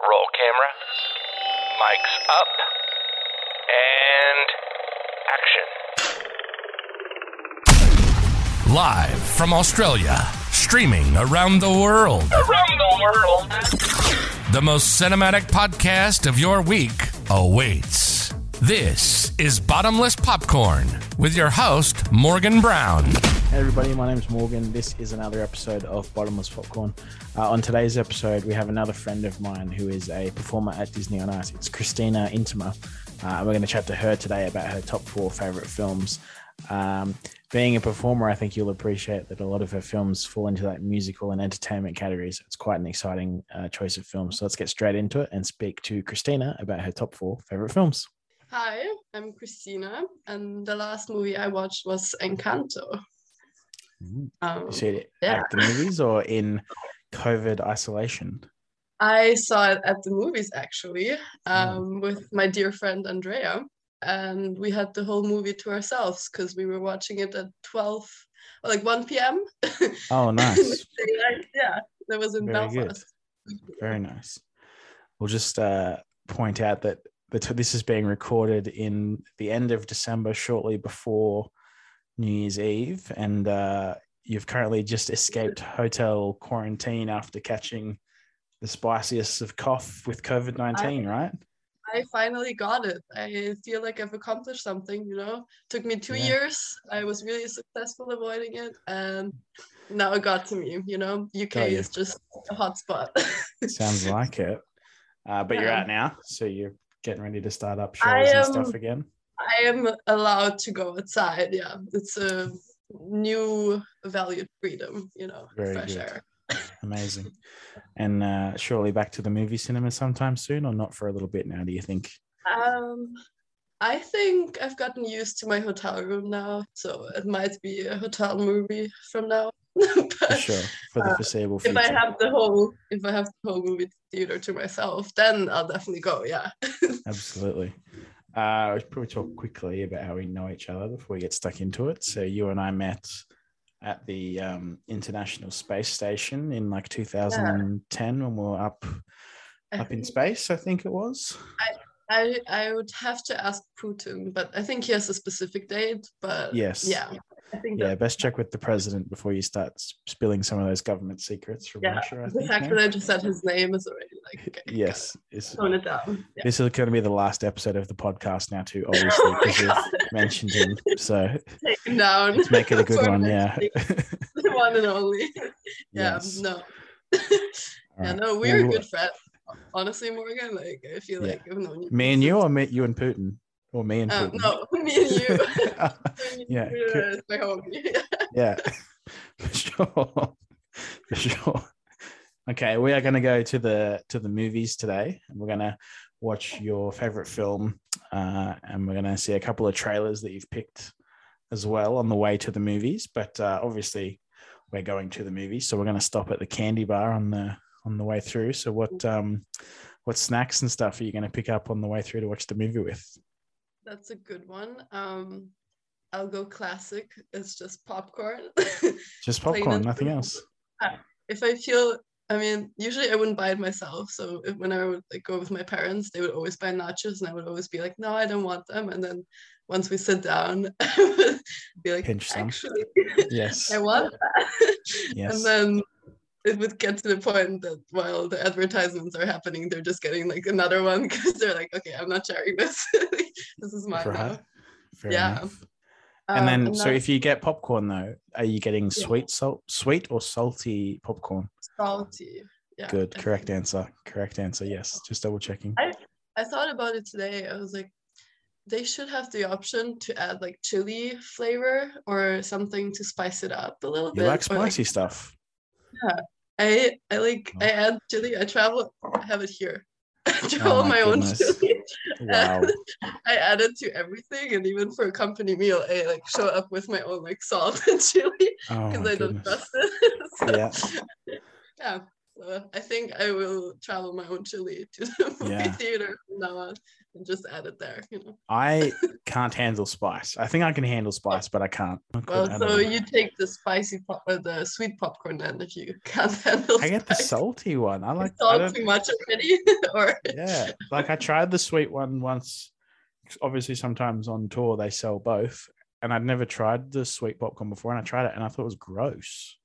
Roll camera. Mics up. And action. Live from Australia, streaming around the world. Around the world. The most cinematic podcast of your week awaits. This is Bottomless Popcorn with your host, Morgan Brown. Hey everybody, my name's Morgan. This is another episode of Bottomless Popcorn. Uh, on today's episode, we have another friend of mine who is a performer at Disney on Ice. It's Christina Intima. Uh, we're going to chat to her today about her top four favorite films. Um, being a performer, I think you'll appreciate that a lot of her films fall into that musical and entertainment categories. It's quite an exciting uh, choice of films. So let's get straight into it and speak to Christina about her top four favorite films. Hi, I'm Christina, and the last movie I watched was Encanto. Um, You see it yeah. at the movies or in COVID isolation? I saw it at the movies actually um, with my dear friend Andrea, and we had the whole movie to ourselves because we were watching it at 12, or like 1 p.m. Oh, nice. yeah, that was in Very good. Belfast. Very nice. We'll just uh, point out that this is being recorded in the end of December, shortly before New Year's Eve, and uh, you've currently just escaped hotel quarantine after catching the spiciest of cough with COVID nineteen, right? I finally got it. I feel like I've accomplished something, you know. Took me two Yeah. years. I was really successful avoiding it and now it got to me, you know. UK is just a hot spot. Sounds like it. Uh, but you're out now, so you're getting ready to start up shows and stuff again. I am allowed to go outside. Yeah. It's a new valued freedom, you know, Very fresh good. air. Amazing. And uh, surely back to the movie cinema sometime soon, or not for a little bit now? Do you think? Um I think I've gotten used to my hotel room now, so it might be a hotel movie from now. For sure, for the foreseeable Uh, if. I have the whole if I have the whole movie theater to myself, then I'll definitely go. Yeah. Absolutely. Uh, we should probably talk quickly about how we know each other before we get stuck into it. So you and I met at the um, International Space Station in like 2010 when we were up up in space. I think it was. I I would have to ask Putin, but I think he has a specific date. But Yes. yeah, I Yeah, best check with the president before you start spilling some of those government secrets from yeah. Russia. I the fact no? that I just said his name is already like okay, Yes, it's, tone it down. Yeah. this is going to be the last episode of the podcast now, too. Oh obviously, Oh because God. we've mentioned him. So Take him down. let's make it a good one. Yeah. the one and only. Yeah. Yes. No. Yeah. No, we're Well, good friends. Honestly, Morgan, like I feel Yeah. like I've known you. Me and you, or me, you and Putin, or me and Putin. no, me and you. Yeah, my yeah, for sure, for sure. Okay, we are going to go to the to the movies today, and we're going to watch your favorite film, uh, and we're going to see a couple of trailers that you've picked as well on the way to the movies. But uh, obviously, we're going to the movies, so we're going to stop at the candy bar on the on the way through. So, what um, what snacks and stuff are you going to pick up on the way through to watch the movie with? That's a good one. Um, I'll go classic. It's just popcorn. Just popcorn, nothing else. if I feel, I mean, usually I wouldn't buy it myself. So if, when I would like go with my parents, they would always buy nachos, and I would always be like, "No, I don't want them." And then once we sit down, I would be like, Pinch. "Actually, Yes. I want that." Yes. And then it would get to the point that while the advertisements are happening, they're just getting like another one because they're like, "Okay, I'm not sharing this. This is now." Right. Yeah. enough. And then, Um, so if you get popcorn though, are you getting Yeah. sweet, salt, sweet or salty popcorn? salty. Yeah, Good, I correct think. answer. Correct answer. Yes, just double checking. I- I thought about it today. I was like, they should have the option to add like chili flavor or something to spice it up a little You bit. You like spicy stuff? Yeah. I I like Oh. I add chili. I travel. I have it here. I travel oh my my, own chili. Wow. I add it to everything, and even for a company meal, I like show up with my own like salt and chili Oh because my I don't trust it. So, Yeah. yeah. So I think I will travel my own chili to the movie Yeah. theater from now on. Just add it there. You know. I can't handle spice. I think I can handle spice, but I can't. I Well, couldn't- I don't so know. you take the spicy pop or the sweet popcorn then if you can't handle. I get the salty one. I like. Salt too much already, or yeah, like I tried the sweet one once. Obviously, sometimes on tour they sell both, and I'd never tried the sweet popcorn before, and I tried it, and I thought it was gross.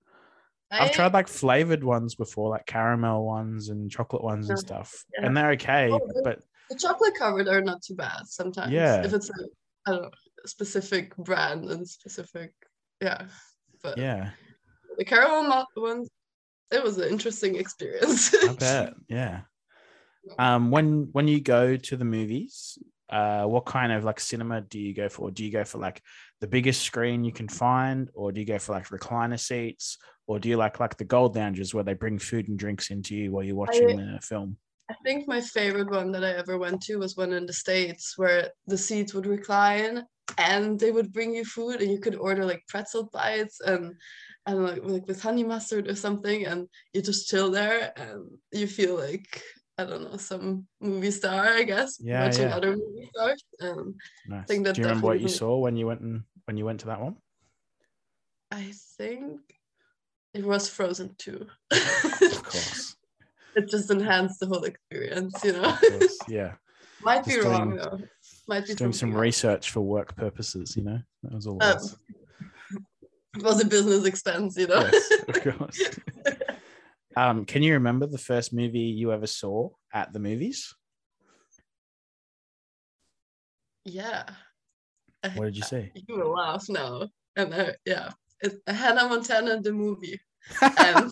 I've tried like flavored ones before, like caramel ones and chocolate ones and stuff, Yeah. and they're okay. Oh. But the chocolate covered are not too bad sometimes. Yeah. If it's a, I know, a specific brand and specific, yeah. But yeah, the caramel ones, it was an interesting experience. I bet. Yeah. Um, when when you go to the movies, uh, what kind of like cinema do you go for? Do you go for like the biggest screen you can find, or do you go for like recliner seats, or do you like like the gold lounges where they bring food and drinks into you while you're watching the film? I think my favorite one that I ever went to was one in the States where the seats would recline and they would bring you food and you could order like pretzel bites and and like, like with honey mustard or something and you just chill there and you feel like I don't know some movie star I guess Yeah, watching yeah. other movie stars and Nice. think that do you remember what you saw when you went and when you went to that one? I think it was Frozen too. Of course, it just enhanced the whole experience, you know. Yeah, Might be Just wrong doing- though. Might be doing some else. research for work purposes. You know, that was all. it Um, was. It was a business expense, you know. yes, of course. Um, can you remember the first movie you ever saw at the movies? yeah. What did you say? You will laugh now. And uh, yeah, it's Hannah Montana the movie. And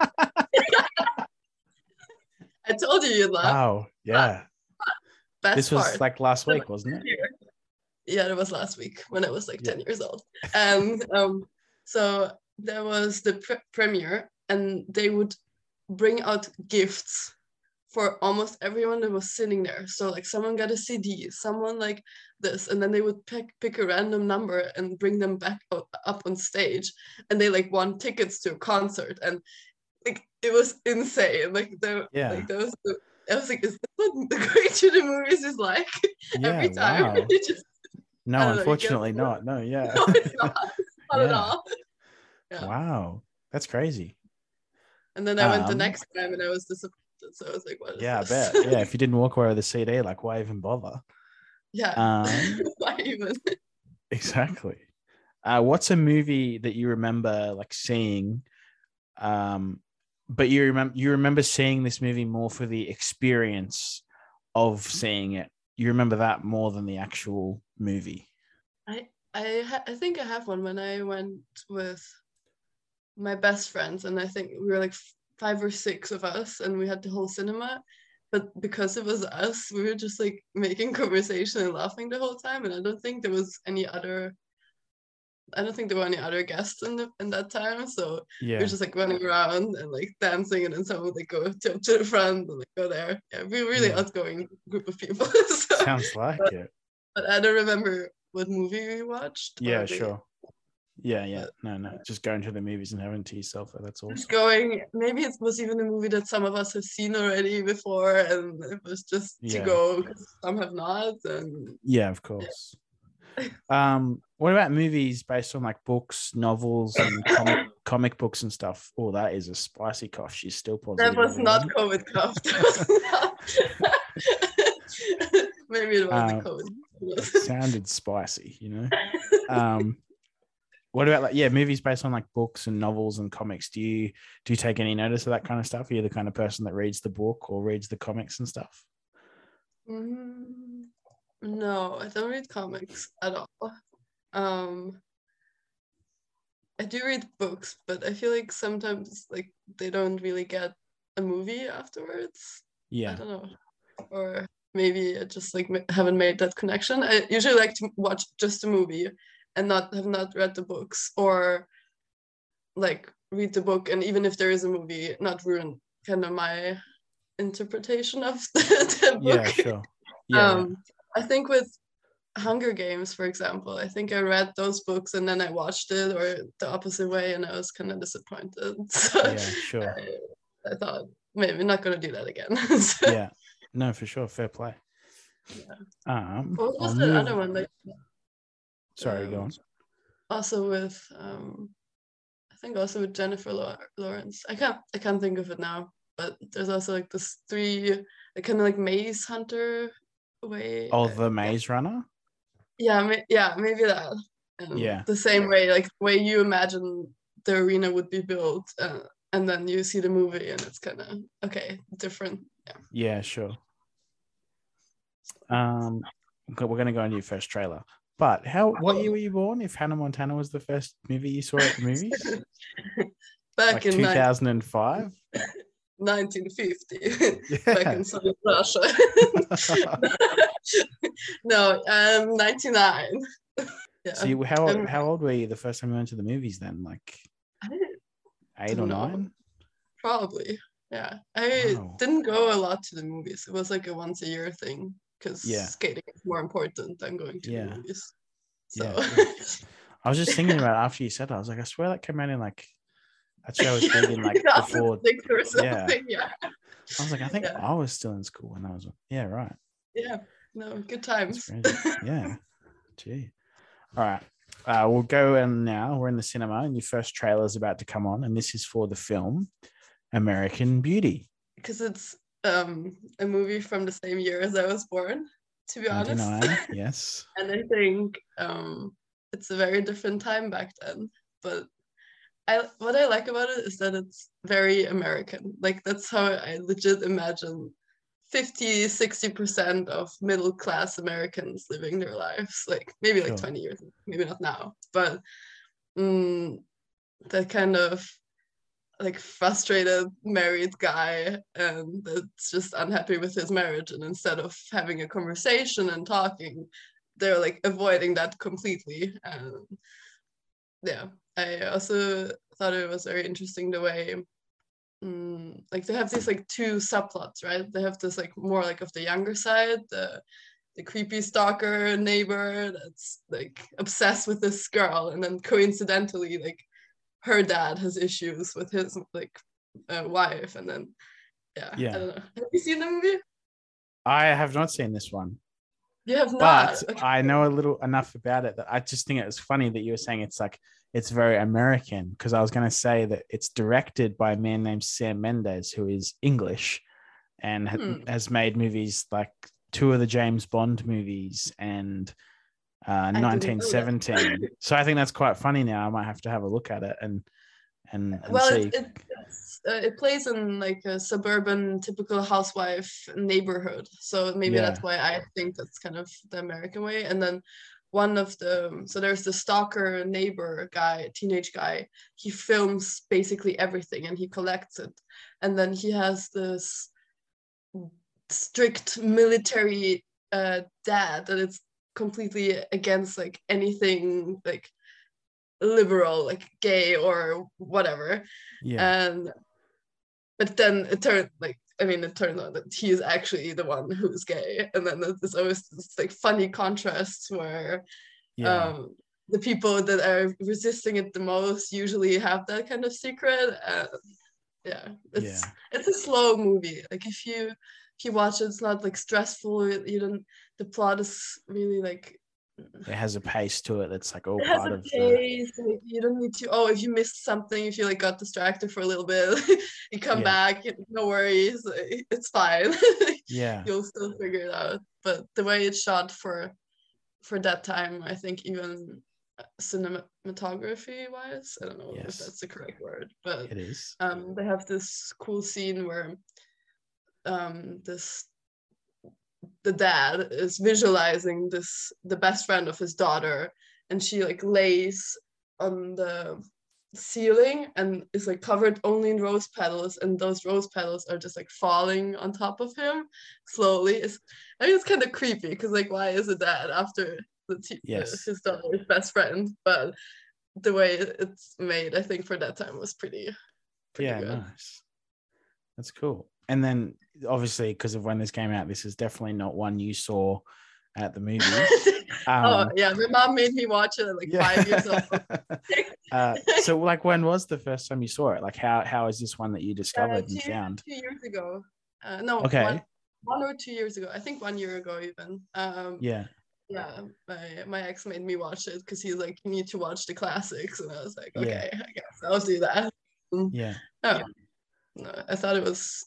I told you you'd laugh. Wow, yeah. Best This was like last week, wasn't it? Yeah, it was last week when I was like Yeah. 10 years old. And um, so there was the pre- premiere, and they would bring out gifts for almost everyone that was sitting there. So like someone got a CD, someone like this, and then they would pick pick a random number and bring them back up on stage, and they like won tickets to a concert, and like it was insane. Like the Yeah. like those. I was like, is this what the Great to the movies is like Yeah, every time? wow. You just No, don't know, unfortunately not. No, yeah. no, it's not, not at all. Yeah. wow, that's crazy. And then I went the Um, next time and I was disappointed. So I was like, what is Yeah, I bet. Yeah, if you didn't walk away with a CD, like why even bother? yeah. Um, Why even? exactly. Uh, what's a movie that you remember like seeing? Um, but you remember you remember seeing this movie more for the experience of seeing it. You remember that more than the actual movie. I ha- I think I have one when I went with my best friends, and I think we were like five or six of us, and we had the whole cinema. But because it was us, we were just like making conversation and laughing the whole time, and I don't think there was any other. I don't think there were any other guests in the in that time, so we Yeah. were just like running around and like dancing, and then someone would like go jump to the front and like go there. Yeah, we were really Yeah. outgoing group of people. so, Sounds like it. but I don't remember what movie we watched. Yeah, sure. Yeah, yeah. No, no. Just going to the movies and having tea yourself. That's awesome. Just going. Maybe it was even a movie that some of us have seen already before, and it was just to go because some have not. And Yeah, of course. Um, what about movies based on like books, novels, and comic, comic books and stuff? Oh, that is a spicy cough. She's still positive. that was not. COVID cough. Not- Maybe it was Um, the COVID. It sounded spicy, you know. Um, what about like yeah, movies based on like books and novels and comics? Do you do you take any notice of that kind of stuff? Are you the kind of person that reads the book or reads the comics and stuff? Mm, no, I don't read comics at all. Um, I do read books, but I feel like sometimes like they don't really get a movie afterwards. Yeah. I don't know, or maybe I just like haven't made that connection. I usually like to watch just a movie and not have not read the books, or like read the book and even if there is a movie, not ruin kind of my interpretation of the, the book. yeah, sure. Yeah, um, I think with Hunger Games, for example, I think I read those books and then I watched it, or the opposite way, and I was kind of disappointed. So yeah, sure. I, I thought maybe not gonna do that again. So, yeah no for sure fair play Um, What was I'll the move- other one? Like Sorry, go um, on. also with um I think also with Jennifer Law- Lawrence. I can't I can't think of it now, but there's also like this three like kind of like maze hunter way. Oh, uh, the Maze Runner. yeah, yeah, maybe that. Um, Yeah. The same way, like the way you imagine the arena would be built, uh, and then you see the movie, and it's kind of okay, different. Yeah. Yeah, sure. Um, we're gonna go into your first trailer. But how? What year were you born? If Hannah Montana was the first movie you saw at the movies, Back like in two thousand and five. 1950, back in Soviet Russia. no, um, 99. yeah. So you, how Um, how old were you the first time you went to the movies? Then, like I eight or don't know. nine? Probably. Yeah. I Wow. didn't go a lot to the movies. It was like a once a year thing because Yeah. skating is more important than going to Yeah. the movies. So Yeah, I was just thinking about after you said that. I was like, I swear that came out in like actually I was Yeah, thinking like before. or yeah. something. Yeah. I was like, I think Yeah. I was still in school when I was. Yeah, right. Yeah. No, good times. Yeah. Gee. All right. Uh, we'll go in now. We're in the cinema, and your first trailer is about to come on, and this is for the film American Beauty. Because it's um a movie from the same year as I was born, to be honest. 99. yes. and I think um, it's a very different time back then. But I what I like about it is that it's very American. Like that's how I legit imagine 50, 60% of middle class Americans living their lives. Like maybe like Sure. 20 years, maybe not now, but mm, that kind of like frustrated married guy and that's just unhappy with his marriage and instead of having a conversation and talking they're like avoiding that completely and yeah i also thought it was very interesting the way mm, like they have these like two subplots right they have this like more like of the younger side the the creepy stalker neighbor that's like obsessed with this girl and then coincidentally like her dad has issues with his like uh, wife and then yeah, Yeah. I don't know. have you seen the movie I have not seen this one, you have not but Okay. I know a little enough about it that I just think it was funny that you were saying it's like it's very American because I was going to say that it's directed by a man named Sam Mendes who is English and ha- Hmm. has made movies like two of the James Bond movies and uh, didn't know that. 1917. so I think that's quite funny. Now I might have to have a look at it and and, and well see. it, it, it's, uh, it plays in like a suburban typical housewife neighborhood. So maybe Yeah. that's why i think that's kind of the american way. And then one of the so there's the stalker neighbor guy teenage guy. He films basically everything and he collects it. And then he has this strict military uh dad that it's completely against like anything like liberal like gay or whatever. Yeah, and but then it turned like I mean it turned out that he is actually the one who's gay. And then there's always this like funny contrast where yeah, um the people that are resisting it the most usually have that kind of secret. And yeah it's yeah, it's a slow movie. Like if you if you watch it it's not like stressful. You don't the plot is really like it has a pace to it that's like all it has part a of the. pace. like, You don't need to. Oh, if you missed something, if you like got distracted for a little bit, you come Yeah. back. No worries, it's fine. Yeah, You'll still figure it out. But the way it's shot for for that time, I think even cinematography wise, I don't know Yes. if that's the correct word, but it is. um, they have this cool scene where um, this the dad is visualizing this the best friend of his daughter and she like lays on the ceiling and is like covered only in rose petals and those rose petals are just like falling on top of him slowly it's i mean it's kind of creepy because like why is a dad after the t- Yes. his daughter's best friend but the way it's made i think for that time was pretty pretty yeah, good. nice. That's cool. And then obviously, because of when this came out, this is definitely not one you saw at the movies. oh Um, yeah, my mom made me watch it at like five years old. uh, so, like, when was the first time you saw it? Like, how how is this one that you Uh, discovered and two, found? two years ago. Uh, no, Okay. one, one or two years ago. I think one year ago even. Um, Yeah. yeah, my my ex made me watch it because he's like, you need to watch the classics, and I was like, Yeah. okay, I guess I'll do that. Yeah. Oh, no, I thought it was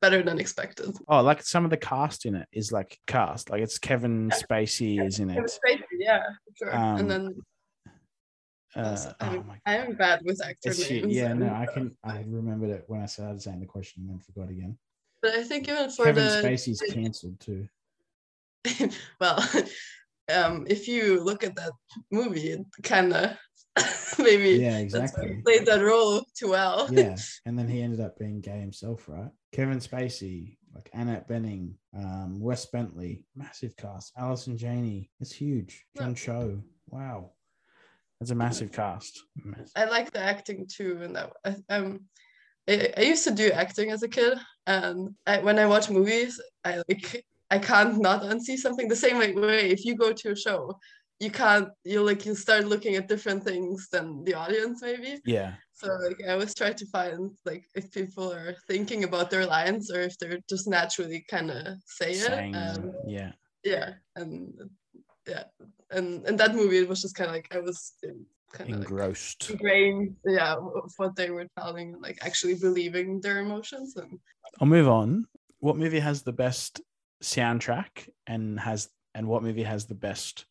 better than expected. Oh, like some of the cast in it is like cast. Like it's Kevin Yeah. Spacey is in It was it. crazy, yeah, sure. Um, and then Uh, oh my I'm bad with actor It's names. Yeah, no, I can. I remembered it when I started saying the question and then forgot again. But I think even for Kevin the Spacey's cancelled too. well, um, if you look at that movie, it kind of maybe Yeah, exactly. he played that role too well. Yeah, and then he ended up being gay himself, right? Kevin Spacey, like Annette Bening, um, Wes Bentley, massive cast. Allison Janney, it's huge. John. Cho, wow, that's a massive cast. I like the acting too, and that I, um, I, I used to do acting as a kid, and I, when I watch movies, I like I can't not unsee something the same way. If you go to a show, you can't you like you start looking at different things than the audience maybe. Yeah, So like I always try to find like if people are thinking about their lines or if they're just naturally kind of say it. saying, Um, yeah, yeah, and yeah, and and that movie it was just kind of like I was kind of like engrossed. ingrained, yeah, of what they were telling, and like actually believing their emotions. And I'll move on. What movie has the best soundtrack and has and what movie has the best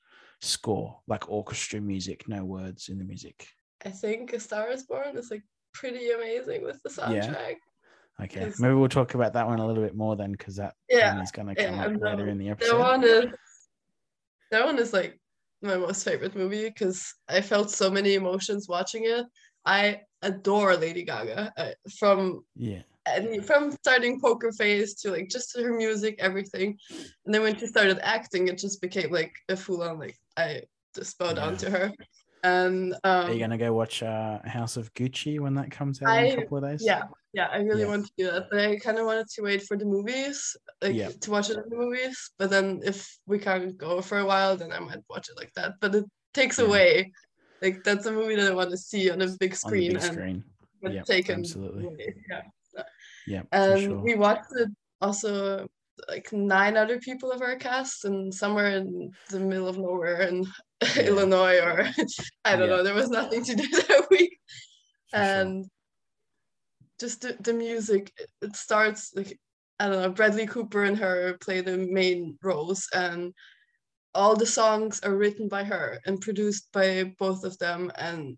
score, like orchestra music, no words in the music? I think A Star Is Born is like pretty amazing with the Yeah. soundtrack. Okay, Yes. maybe we'll talk about that one a little bit more then, because that Yeah, one is going to yeah, come up and later the- in the That episode. one is that one is like my most favorite movie because I felt so many emotions watching it. I adore Lady Gaga uh, from Yeah, and from starting poker face to like just her music everything and then when she started acting it just became like a full-on like i just bow down Yeah. to her and um are you going to go watch uh, House of Gucci when that comes out in I- a couple of days? yeah yeah i really Yeah. want to do that but i kind of wanted to wait for the movies like Yeah. to watch it in the movies but then if we can't go for a while then i might watch it like that but it takes Yeah. away like that's a movie that i want to see on a big screen. on the screen big screen. get Yep, taken absolutely. away. yeah Yeah, and um, sure. we watched it also like nine other people of our cast and somewhere in the middle of nowhere in Yeah. Illinois or I don't Yeah. know there was nothing to do that week For sure. and just the, the music it- it starts like I don't know Bradley Cooper and her play the main roles and all the songs are written by her and produced by both of them and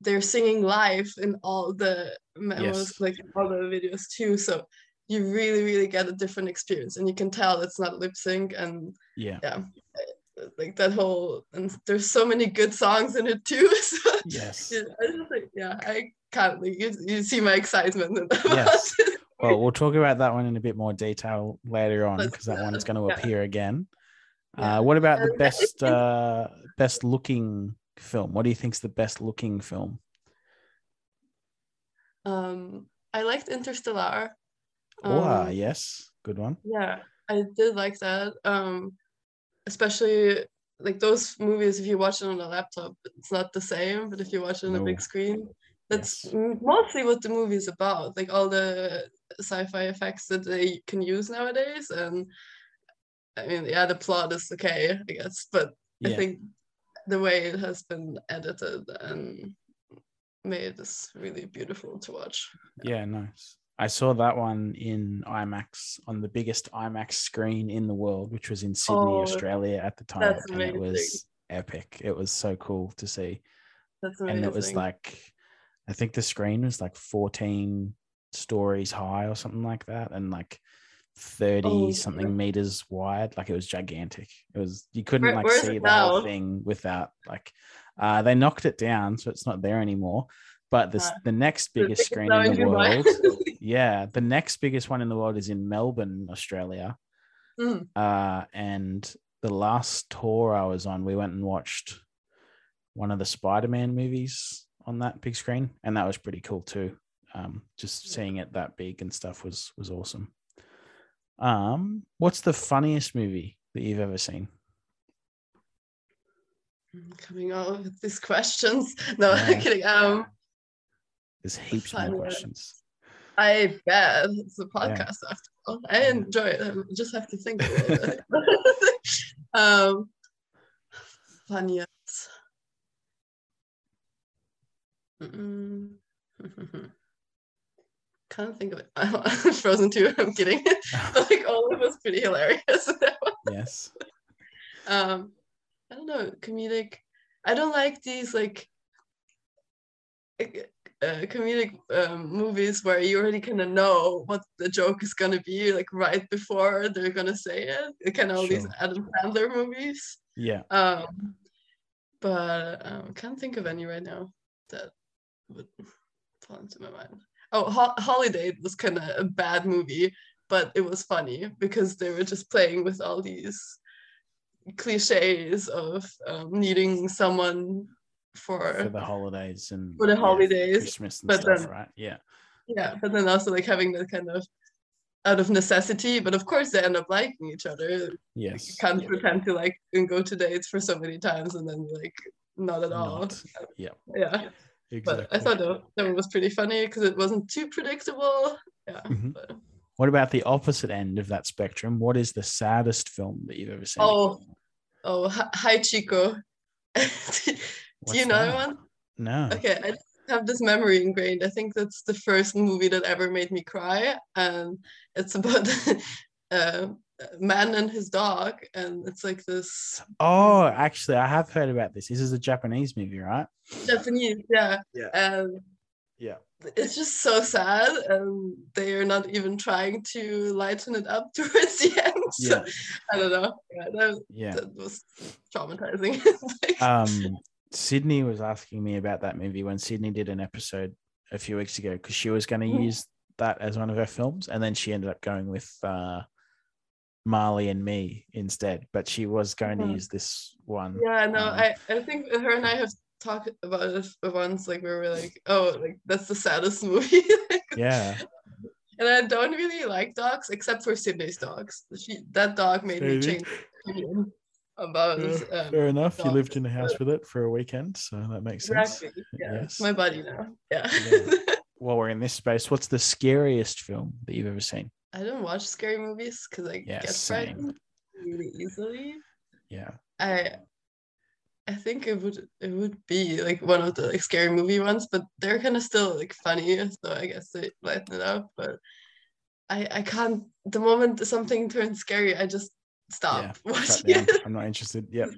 they're singing live in all the memos Yes. like all the videos too so you really really get a different experience and you can tell it's not lip sync and yeah, yeah like that whole and there's so many good songs in it too so yes. yeah, I just like, yeah, I can't. Like, you, you see my excitement. Yes. Well, we'll talk about that one in a bit more detail later on because that do one's that. going to Yeah. appear again. Uh, what about the best uh, best looking film? What do you think's the best looking film? Um, I liked Interstellar. oh, ah, Um, yes, good one. Yeah, I did like that. Um, especially like those movies. If you watch it on a laptop, it's not the same. But if you watch it on a big screen, that's Yes. mostly what the movie is about. Like all the sci-fi effects that they can use nowadays. And I mean, yeah, the plot is okay, I guess, but I think the way it has been edited and made is really beautiful to watch. yeah, nice. I saw that one in IMAX on the biggest IMAX screen in the world, which was in Sydney, Oh, Australia at the time, that's and it was epic. It was so cool to see. That's amazing. and it was like i think the screen was like 14 stories high or something like that and like 30 Oh, something meters wide like it was gigantic it was you couldn't Where- like see the whole thing without like uh they knocked it down so it's not there anymore but the, s- Ah. the next biggest biggest screen in the world yeah the next biggest one in the world is in melbourne australia Mm. uh, and the last tour I was on, we went and watched one of the Spider-Man movies on that big screen, and that was pretty cool too. Um, just seeing it that big and stuff was was awesome. Um, what's the funniest movie that you've ever seen? Coming out with these questions. No, Yeah. I'm kidding. Um, There's heaps more questions. I bet it's a podcast after all. I enjoy it. I just have to think it. um, funniest. Mm-mm. Can't think of it. Frozen 2, I'm kidding. but like all of it was pretty hilarious. yes. um, I don't know, comedic. I don't like these like uh, comedic um, movies where you already kind of know what the joke is gonna be like right before they're gonna say it. Kind of all these Adam Sandler movies. Yeah. Um, but um, can't think of any right now that would fall into my mind. Oh, Ho- Holidate was kind of a bad movie, but it was funny because they were just playing with all these cliches of um, needing someone for, For the holidays and For the yeah, holidays, Christmas and but stuff, then- right? Yeah. yeah, but then also like having that kind of out of necessity. But of course, they end up liking each other. You Yes. can't pretend to like and go to dates for so many times and then like not at all. Not. Yeah. Yeah. Exactly. but I thought that, that one was pretty funny because it wasn't too predictable. Yeah, Mhm. but, What about the opposite end of that spectrum? What is the saddest film that you've ever seen? oh, oh, hi, Hachiko. Do What's you know that one? no. Okay, I have this memory ingrained. I think that's the first movie that ever made me cry, and it's about uh, man and his dog, and it's like this Oh, actually, I have heard about this. This is a Japanese movie, right? Japanese, yeah, Yeah. and Yeah. it's just so sad, and they are not even trying to lighten it up towards the end. So Yeah. I don't know. Yeah, that, Yeah. that was traumatizing. Like, Um, Sydney was asking me about that movie when Sydney did an episode a few weeks ago because she was going to Mhm. use that as one of her films, and then she ended up going with uh, Marley and Me instead. But she was going to use this one. yeah, no, um, I, I think her and I have talked about it once, like where we're like, oh, like that's the saddest movie. Like, Yeah. And I don't really like dogs except for Sydney's dogs. She that dog made me Really? change about Yeah, um, Fair enough. You lived in a house with it for a weekend, so that makes sense. Yeah, Yes. my buddy now. Yeah. Yeah. While we're in this space, what's the scariest film that you've ever seen? I don't watch scary movies because I Yeah, get same. frightened really easily. Yeah. I I think it would it would be like one of the like scary movie ones, but they're kind of still like funny, so I guess they lighten it up. But I I can't. The moment something turns scary, I just stop yeah. Watching it. I'm not interested. Yep.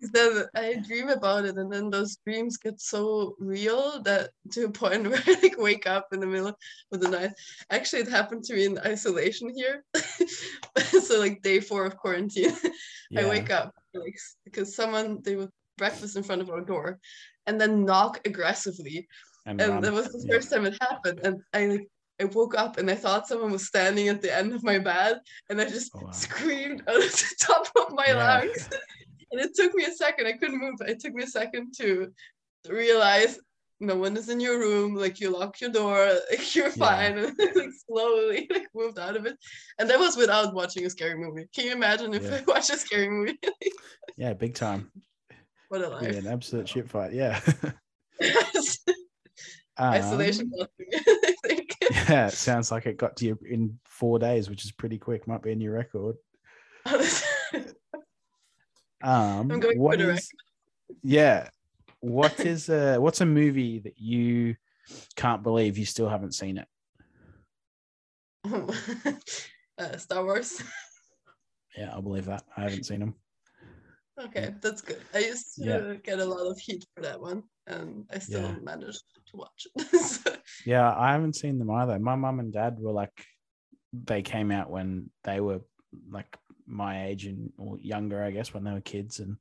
Then I dream about it, and then those dreams get so real that to a point where I like wake up in the middle of the night. Actually, it happened to me in isolation here. so like day four of quarantine, I wake up like because someone they would breakfast in front of our door, and then knock aggressively, And, and that was the Yeah. first time it happened, and I like. I woke up and I thought someone was standing at the end of my bed, and I just Oh, wow. screamed out of the top of my Yeah. lungs. And it took me a second. I couldn't move. It took me a second to realize no one is in your room. Like you lock your door. Like you're Yeah. fine. And like slowly like moved out of it. And that was without watching a scary movie. Can you imagine if Yeah. I watch a scary movie? Yeah, big time. what a Yeah, life. an absolute shit fight. Yeah. Isolation. Um, got to me, I think. yeah, it sounds like it got to you in four days, which is pretty quick. Might be a new record. Um, I'm going what is- yeah, what is a what's a movie that you can't believe you still haven't seen it? uh, Star Wars. Yeah, I believe that. I haven't seen them. Okay, that's good. I used to Yeah. get a lot of heat for that one, and I still Yeah. managed to watch it. So, Yeah, I haven't seen them either. My mum and dad were like, they came out when they were like my age and or younger, I guess, when they were kids, and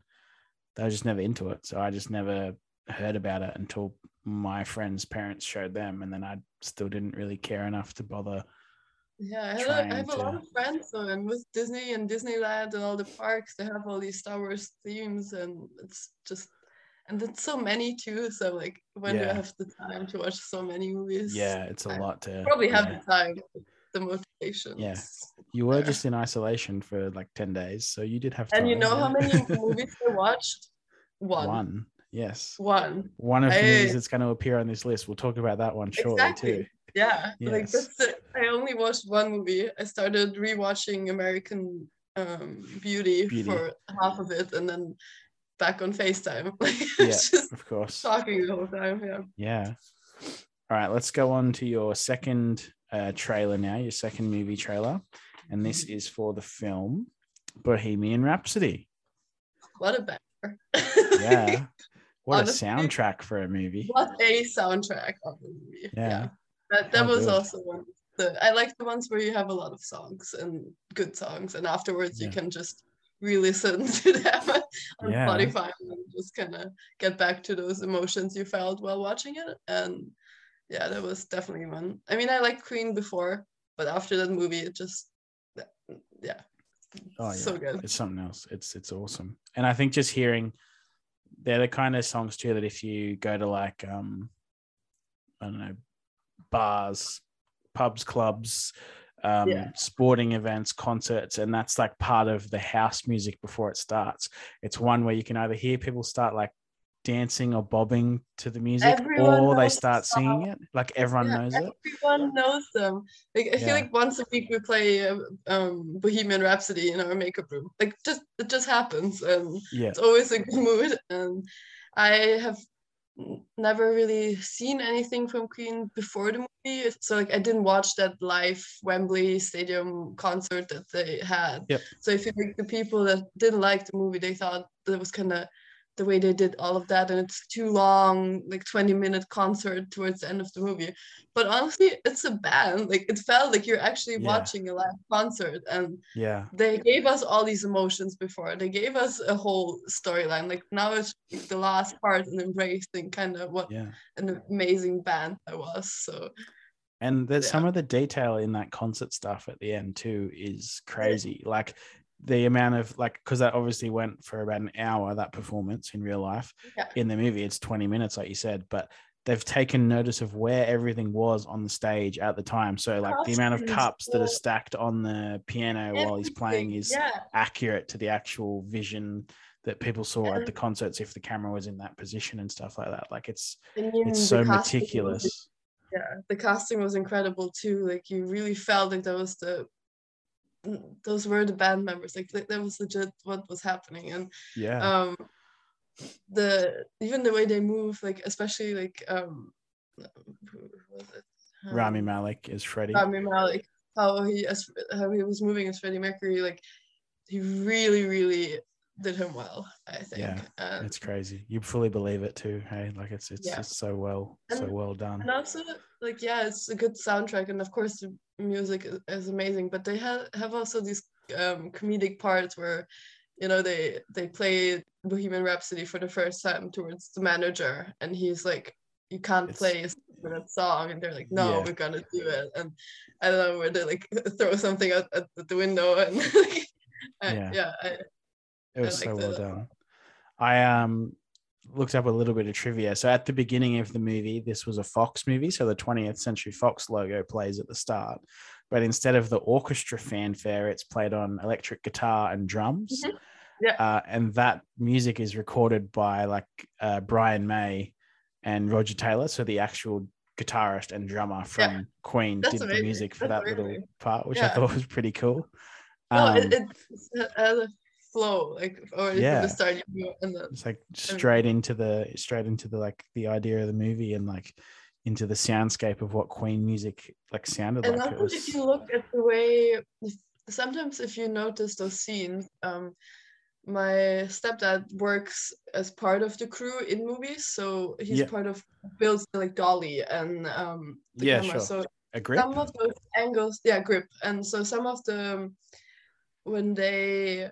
they were just never into it. So I just never heard about it until my friends' parents showed them, and then I still didn't really care enough to bother. yeah, I, had a, Trying I have a lot of friends, so and with Disney and Disneyland and all the parks, they have all these Star Wars themes, and it's just, and it's so many too. So like, when do I have the time to watch so many movies? Yeah, it's a I lot to probably have yeah. the time, the motivation. Yeah. You were there. just in isolation for like ten days, so you did have. And you know yeah. how many movies I watched? One. One. Yes. One. One of the movies that's going to appear on this list. We'll talk about that one shortly Exactly. too. yeah like Yes. that's the, i only watched one movie i started rewatching american um beauty, Beauty. for half of it and then back on facetime like Yeah, of course. talking the whole time yeah Yeah. All right, let's go on to your second uh, trailer now, your second movie trailer. And this is for the film Bohemian Rhapsody. what a banger Yeah. What a soundtrack for a movie. what a soundtrack of the movie Yeah. that that How was good. also one the i like the ones where you have a lot of songs and good songs and afterwards you can just re-listen to them on Yeah. spotify and just kind of get back to those emotions you felt while watching it and yeah that was definitely one i mean i liked queen before but after that movie it just yeah Oh, yeah. so good It's something else. It's it's awesome. And I think just hearing they're the kind of songs too that if you go to like um I don't know, bars, pubs, clubs, um, Yeah. sporting events, concerts, and that's like part of the house music before it starts. It's one where you can either hear people start like dancing or bobbing to the music, Everyone or they start singing it. Like everyone Yeah, knows it. everyone knows them like i Yeah. feel like once a week we play uh, um bohemian rhapsody in our makeup room like just it just happens and Yeah. it's always a good mood and i have never really seen anything from queen before the movie so like i didn't watch that live wembley stadium concert that they had Yep. so i feel like the people that didn't like the movie they thought that was kind of the way they did all of that and it's too long like 20 minute concert towards the end of the movie but honestly it's a band like it felt like you're actually Yeah. watching a live concert and Yeah. they gave us all these emotions before they gave us a whole storyline like now it's the last part and embracing kind of what Yeah. an amazing band that was so And there's Yeah. some of the detail in that concert stuff at the end too is crazy. Like the amount of like because that obviously went for about an hour that performance in real life. Yeah. In the movie, it's 20 minutes, like you said, but they've taken notice of where everything was on the stage at the time. So like the amount of cups that are stacked on the piano while he's playing is yeah accurate to the actual vision that people saw at the concerts if the camera was in that position and stuff like that. Like it's it's so casting was- meticulous. yeah the casting was incredible too like you really felt like that was the those were the band members like that that was legit what was happening and Yeah. um the even the way they move like especially like um who was it Rami Um, Malek is Freddie. Rami Malek how he as how he was moving as Freddie Mercury like he really really did him well I think Yeah, and, It's crazy. You fully believe it too. Hey, like it's it's, Yeah. it's so well so well done. and also like yeah it's a good soundtrack and of course the music is, is amazing but they have have also these um comedic parts where you know they they play bohemian rhapsody for the first time towards the manager and he's like you can't It's- play that song and they're like no Yeah. we're gonna do it and i don't know where they like throw something out at, at the window and like I, Yeah. yeah, I, It was like so that well done. I um looked up a little bit of trivia. So at the beginning of the movie, this was a Fox movie. So the 20th Century Fox logo plays at the start. But instead of the orchestra fanfare, it's played on electric guitar and drums. Mhm. Yeah. Uh, and that music is recorded by like uh, Brian May and Roger Taylor. So the actual guitarist and drummer from Queen That's did the music for That's that little part, which I thought was pretty cool. no Um, it, it has a flow like already Yeah. start and then it's like straight into the straight into the like the idea of the movie and like into the soundscape of what Queen music like sounded and like. It was if you look at the way sometimes if you notice those scenes um my stepdad works as part of the crew in movies so he's Yeah. part of builds like dolly and um Yeah, camera sure. so a grip. some of those angles yeah grip and so some of the when they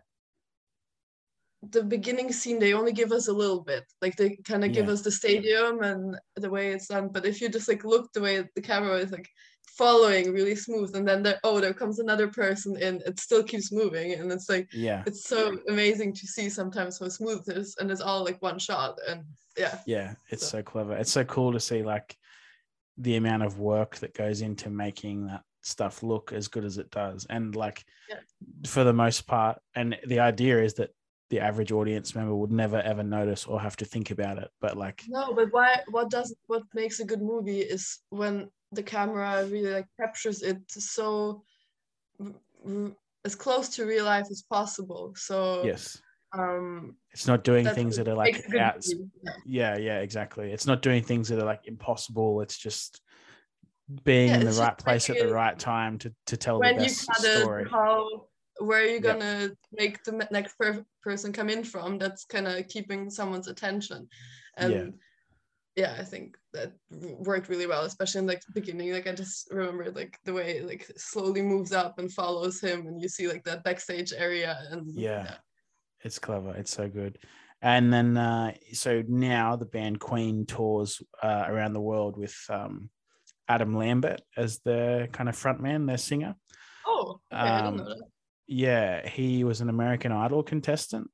the beginning scene they only give us a little bit. Like they kind of give Yeah. us the stadium and the way it's done. But if you just like look the way the camera is like following really smooth and then there oh there comes another person in it still keeps moving. And it's like yeah, it's so amazing to see sometimes how smooth it is and it's all like one shot. And yeah. Yeah, it's So- so clever. It's so cool to see like the amount of work that goes into making that stuff look as good as it does, and like Yeah. for the most part, and the idea is that the average audience member would never ever notice or have to think about it, but like No, but why? What does what makes a good movie is when the camera really like captures it so as close to real life as possible. So Yes. um, It's not doing things that are like out. Yeah. Yeah, yeah, exactly. It's not doing things that are like impossible. It's just being Yeah, in the right place at the right time to to tell the best story. how where are you gonna make the next per- person come in from? That's kind of keeping someone's attention, and yeah. I think that worked really well, especially in like the beginning. Like I just remember like the way it, like slowly moves up and follows him, and you see like that backstage area, and Yeah. It's clever. It's so good. And then, uh, so now the band Queen tours uh, around the world with um, Adam Lambert as the kind of frontman, their singer. Oh, okay, I Um, didn't know that. Yeah, he was an American Idol contestant.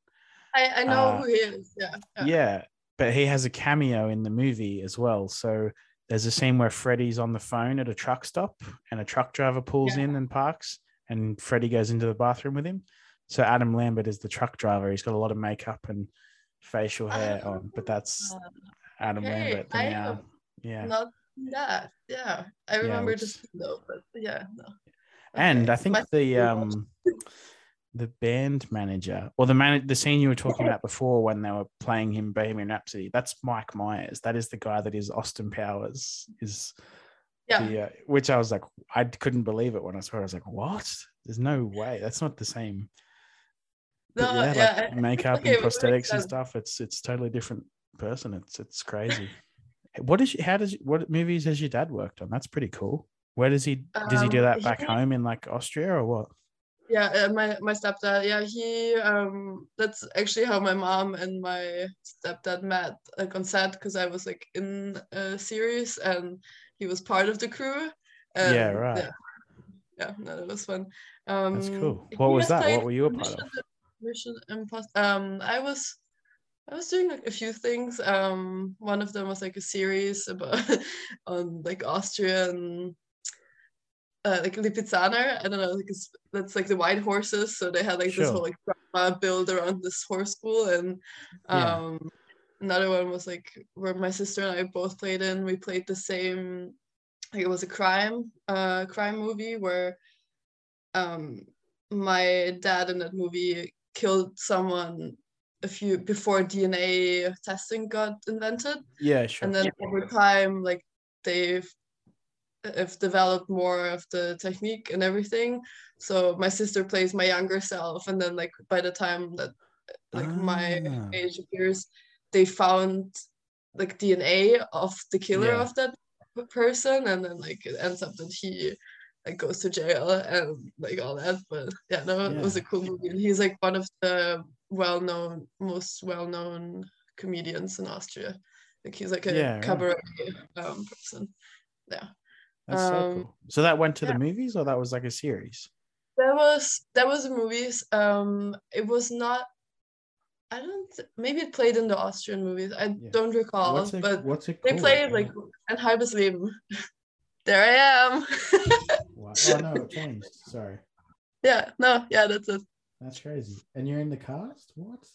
I, I know uh, who he is. Yeah. yeah. Yeah, but he has a cameo in the movie as well. So there's a scene where Freddie's on the phone at a truck stop and a truck driver pulls Yeah. in and parks, and Freddie goes into the bathroom with him. So Adam Lambert is the truck driver. He's got a lot of makeup and facial hair on, but that's Adam okay, Lambert. I yeah. Not that. Yeah. I remember which- this though, but yeah, no. and Okay. I think the um the band manager or the man the scene you were talking about before when they were playing him Bohemian Rhapsody, that's Mike Myers. That is the guy that is Austin Powers. Is Yeah. the, uh, which I was like, I couldn't believe it when I saw it. I was like, what? There's no way. That's not the same. But No, yeah, yeah, like makeup okay, and but it makes prosthetics and stuff. It's it's totally different person. It's it's crazy. what is how does what movies has your dad worked on? That's pretty cool. Where does he does he do Um, that back he- home in like Austria or what? Yeah uh, my my stepdad yeah he um that's actually how my mom and my stepdad met like on set because i was like in a series and he was part of the crew and, Yeah, right. yeah, yeah no that was fun um That's cool. What was that? What were you a part mission, of? mission impossible um i was I was doing like a few things. Um, one of them was like a series about on like Austrian uh, like Lipizzaner. I don't know, like it's, that's like the white horses. So they had like this whole like drama build around this horse school, and Yeah. um, another one was like where my sister and I both played in. We played the same. Like it was a crime, uh, crime movie where, um, my dad in that movie killed someone a few before DNA testing got invented Yeah, sure. and then over time like they've have developed more of the technique and everything so my sister plays my younger self and then like by the time that like my Ah. age appears they found like dna of the killer Yeah. of that person and then like it ends up that he like goes to jail and like all that but yeah no it was a cool movie and he's like one of the well-known most well-known comedians in austria like he's like a Yeah, right. cabaret um, person. Yeah, That's so um, cool. So that went to yeah. the movies or that was like a series? that was that was the movies. Um, it was not. I don't. Maybe it played in the Austrian movies. I Yeah. don't recall, what's it but what's it they played like and Leben. there I am. Wow. Oh no, it changed. Sorry. yeah. No. Yeah. That's it. That's crazy. And you're in the cast? What?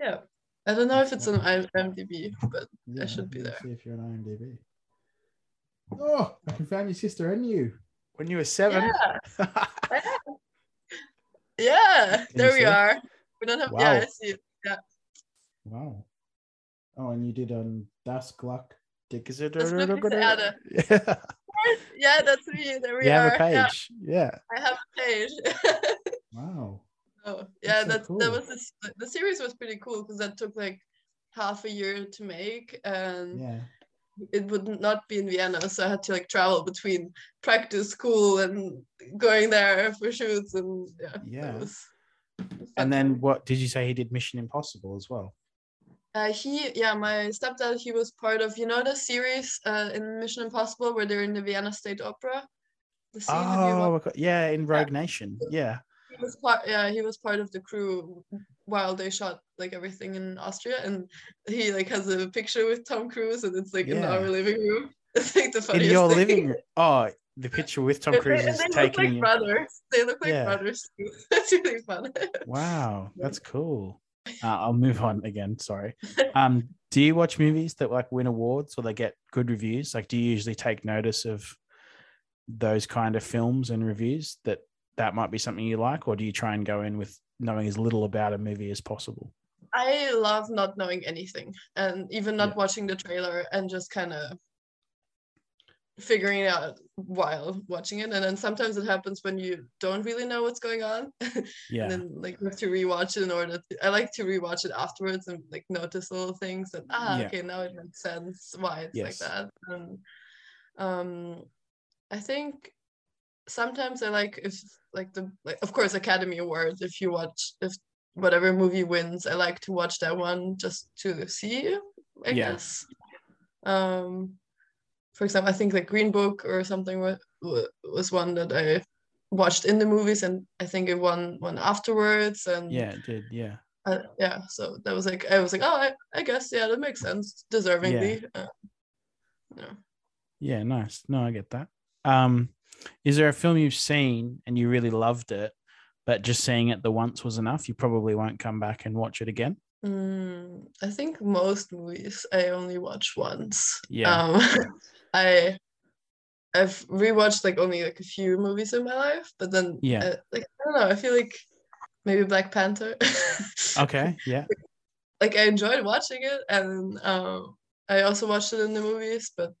Yeah. I don't know if it's on IMDb, but Yeah, should be there. See if you're on IMDb. Oh, I can find your sister and you when you were seven. yeah. Yeah. Can There we see are. We don't have. Yeah. Wow. I see it. wow. Oh, and you did on Das Gluck Das Glück ist Yeah. Yeah. That's me. There we You are. have a Yeah, page. Yeah. I have a page. Wow. Oh, yeah, That's so that's that cool. was this, the series was pretty cool because that took like half a year to make and Yeah. It would not be in Vienna, so I had to like travel between practice, school, and going there for shoots and yeah. Yeah. was- was. And then what did you say he did Mission Impossible as well? uh, he, yeah, my stepdad, he was part of you know the series uh, in Mission Impossible where they're in the Vienna State Opera. The scene, Oh, watched- I got- yeah, in Rogue Nation. Yeah. he was part yeah he was part of the crew while they shot like everything in austria and he like has a picture with tom cruise and it's like in our living room it's like the funniest. In your thing. living room. Oh, the picture with Tom they- Cruise is they look like brothers they look like Yeah. brothers too that's really fun Wow, that's cool. Uh, I'll move on again. Sorry. Um, do you watch movies that like win awards or they get good reviews? Like, do you usually take notice of those kind of films and reviews that that might be something you like, or do you try and go in with knowing as little about a movie as possible? I love not knowing anything and even not Yeah. watching the trailer and just kind of figuring it out while watching it. And then sometimes it happens when you don't really know what's going on. Yeah, and then like you have to rewatch it in order to, I like to rewatch it afterwards and like notice little things that ah Yeah. okay now it makes sense why it's Yes. like that. And um I think sometimes I like if like the like of course Academy Awards if you watch if whatever movie wins I like to watch that one just to see I Yeah. guess. Um for example I think like Green Book or something wa- wa- was one that I watched in the movies and I think it won one afterwards and yeah, it did. Yeah, uh, yeah so that was like I was like oh I, I guess yeah that makes sense deservingly uh, yeah. yeah, nice. No, I get that. Um, is there a film you've seen and you really loved it, but just seeing it the once was enough? You probably won't come back and watch it again. Mm, I think most movies I only watch once. Yeah. Um, I I've rewatched like only like a few movies in my life, but then Yeah. uh, like I don't know, I feel like maybe Black Panther. Okay, yeah, like I enjoyed watching it, and um, I also watched it in the movies, but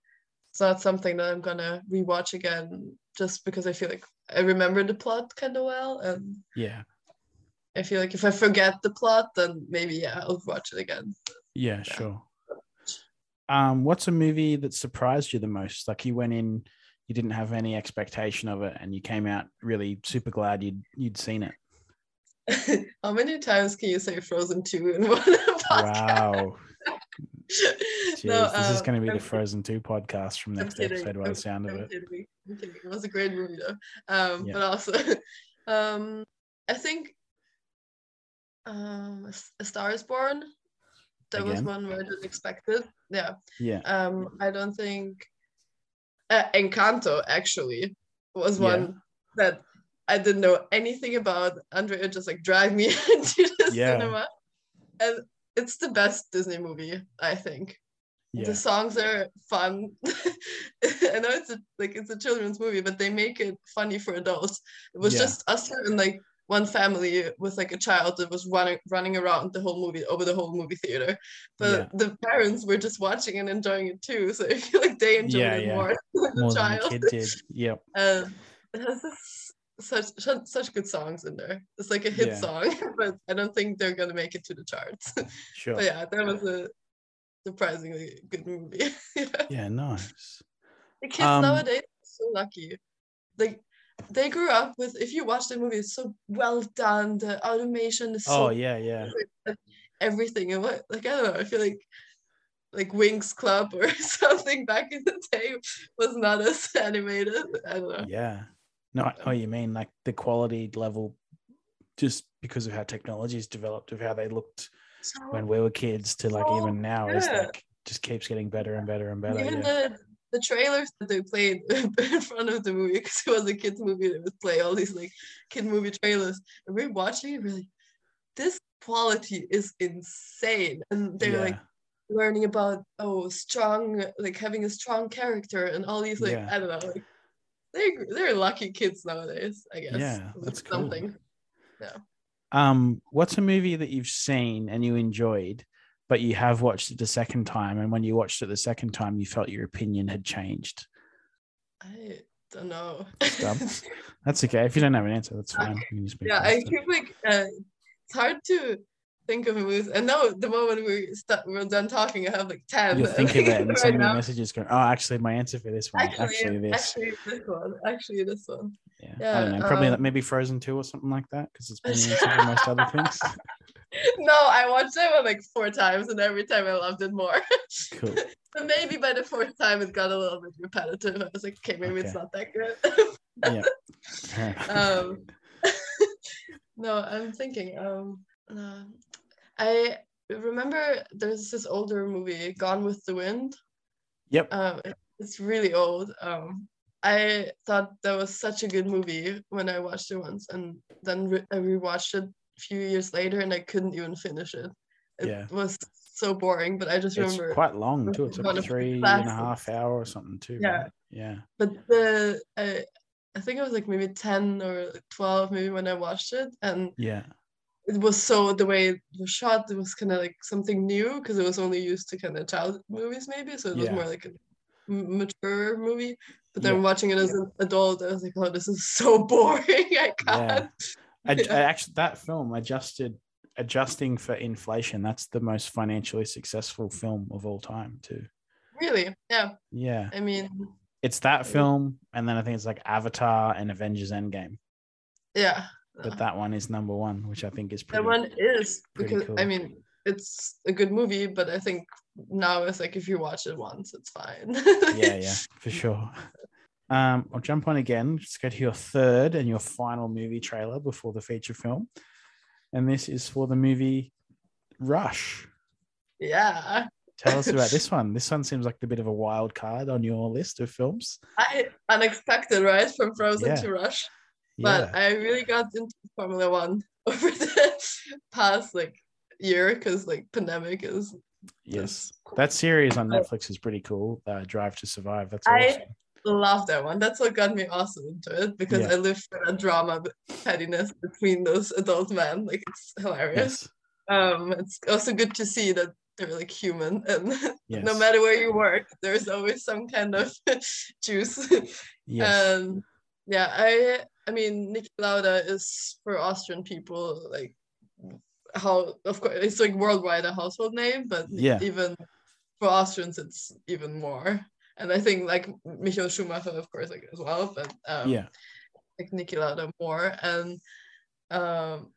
it's not something that I'm gonna rewatch again just because I feel like I remember the plot kind of well, and yeah, I feel like if I forget the plot, then maybe yeah, I'll watch it again. yeah, sure. Um, what's a movie that surprised you the most? Like you went in, you didn't have any expectation of it, and you came out really super glad you'd you'd seen it. How many times can you say Frozen 2 in one podcast? Wow. Jeez, No, this is um, going to be the Frozen 2 podcast from I'm next kidding, episode by the sound of it. kidding, I'm kidding. It was a great movie though. Um, Yeah. but also, um, I think um, A Star is Born. That was one where I didn't expect it. Yeah. Yeah. Um, I don't think uh, Encanto actually was Yeah. one that I didn't know anything about. Andrea just like dragged me into the Yeah. cinema, and it's the best Disney movie I think. Yeah. The songs are fun. I know it's a like it's a children's movie, but they make it funny for adults. It was Yeah. just us and like one family with like a child that was running running around the whole movie over the whole movie theater. But Yeah. the parents were just watching and enjoying it too. So I feel like they enjoyed Yeah, it yeah. more than the More than the kid did. Yep. Um, it has this, such such- good songs in there. It's like a hit song, but I don't think they're gonna make it to the charts. Sure. but yeah, that was a surprisingly good movie. yeah. Yeah, nice. The kids Um, nowadays are so lucky. Like they grew up with if you watch the movie, it's so well done. The automation is so Oh, yeah, yeah. everything. And what like I don't know, I feel like like Winx Club or something back in the day was not as animated. I don't know. Yeah. No, I know you mean. Like the quality level, just because of how technology technology's developed, of how they looked So when we were kids to like Oh, even now is like just keeps getting better and better and better. even Yeah. the the trailers that they played in front of the movie because it was a kids movie they would play all these like kid movie trailers and we're watching it really this quality is insane and they're yeah. like learning about oh strong like having a strong character and all these like Yeah. I don't know like they're they're lucky kids nowadays I guess Yeah, that's cool. something Um, what's a movie that you've seen and you enjoyed, but you have watched it the second time, and when you watched it the second time, you felt your opinion had changed? I don't know That's okay. If you don't have an answer, that's fine. You can just be yeah i keep like uh, it's hard to think of a movie and now the moment we start we're done talking i have like 10 You'll think of it and right send me now. messages going, "Oh, actually, my answer for this one, actually, actually, this." actually this one actually this one yeah. I don't know. Probably um, like maybe Frozen two or something like that because it's been the most other things. no i watched that one like four times and every time i loved it more Cool. but maybe by the fourth time it got a little bit repetitive i was like okay maybe it's not that good Yeah. Um no i'm thinking um no. I remember there's this older movie gone with the wind Yep. um it's really old um i thought that was such a good movie when i watched it once and then re- i rewatched it a few years later and i couldn't even finish it it Yeah. was so boring but i just remember. It's remember quite long too. It's like three and a half hour or something too. yeah right? Yeah. but the I, I think I was like maybe 10 or 12 maybe when I watched it and Yeah. It was so the way it was shot it was kind of like something new because it was only used to kind of child movies maybe so it was Yeah. more like a mature movie but then Yeah. watching it as an adult I was like oh this is so boring I can't I, Yeah. I actually that film adjusted adjusting for inflation. That's the most financially successful film of all time, too. really yeah Yeah. I mean It's that film, and then I think it's like Avatar and Avengers Endgame. yeah But that one is number one, which I think is pretty that one is because I mean it's a good movie but I think now it's like if you watch it once it's fine yeah, yeah, for sure. Um, I'll jump on again. Let's go to your third and your final movie trailer before the feature film. And this is for the movie Rush. yeah Tell us about this one. This one seems like a bit of a wild card on your list of films. I unexpected right from Frozen Yeah. to Rush Yeah. but I really got into Formula One over the past like year because like pandemic is yes. That series on Netflix is pretty cool. Uh, Drive to Survive. That's I- awesome. love that one. That's what got me also into it because Yeah. I live for that drama pettiness between those adult men. Like it's hilarious. Yes. Um, it's also good to see that they're like human and Yes. no matter where you work, there's always some kind of juice. Yes. Um, yeah, I I mean Niki Lauda is for Austrian people like how of course it's like worldwide a household name, but Yeah. even for Austrians it's even more. And I think like Michael Schumacher, of course, like as well, but um, yeah. like Niki Lauda more and um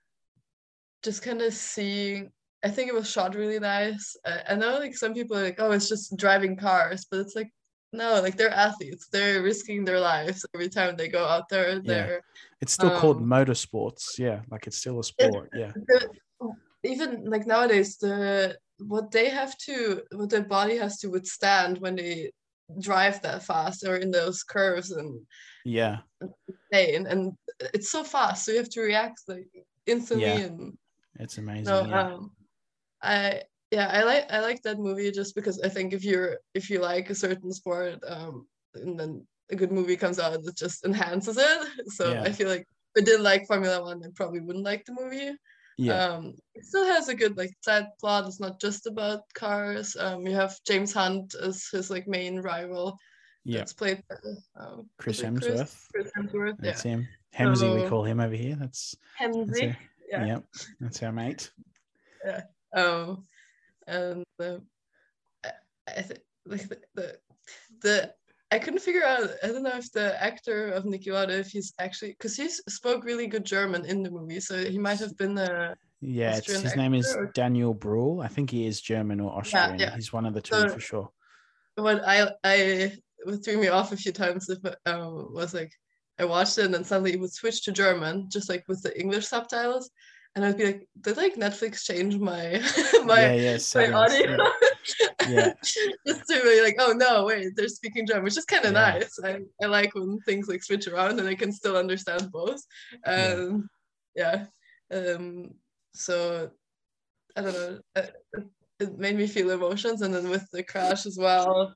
just kind of seeing I think it was shot really nice. I, I know like some people are like, oh, it's just driving cars, but it's like no, like they're athletes. They're risking their lives every time they go out there. They're It's still called um, motorsports. Yeah. Like it's still a sport. Yeah. the, even like nowadays the what they have to what their body has to withstand when they drive that fast or in those curves and Yeah. insane and it's so fast so you have to react like instantly Yeah. and It's amazing. no yeah. um i yeah i like i like that movie just because i think if you're if you like a certain sport um and then a good movie comes out it just enhances it so Yeah. i feel like if i didn't like formula one i probably wouldn't like the movie yeah. um it still has a good like side plot it's not just about cars um you have james hunt as his like main rival yeah. that's played by um, Chris Hemsworth. Chris Hemsworth yeah That's him. Hemsy, we call him over here. That's, that's Hemsy our, yeah. Yep. That's our mate. Yeah. Um and the I, I like the, the the I couldn't figure out I don't know if the actor of Niki Lauda if he's actually because he spoke really good German in the movie so he might have been a Yeah, his name is or- Daniel Bruhl. I think he is German or Austrian. yeah. He's one of the two So- for sure. what I I what threw me off a few times if, um, was like I watched it and then suddenly it would switch to German just like with the English subtitles and I'd be like did like Netflix change my my yeah, yeah, my settings, audio Yeah. just to be like oh no wait they're speaking German which is kind of Yeah. nice I, I like when things like switch around and I can still understand both Yeah. um yeah, um so I don't know uh, it, it made me feel emotions and then with the crash as well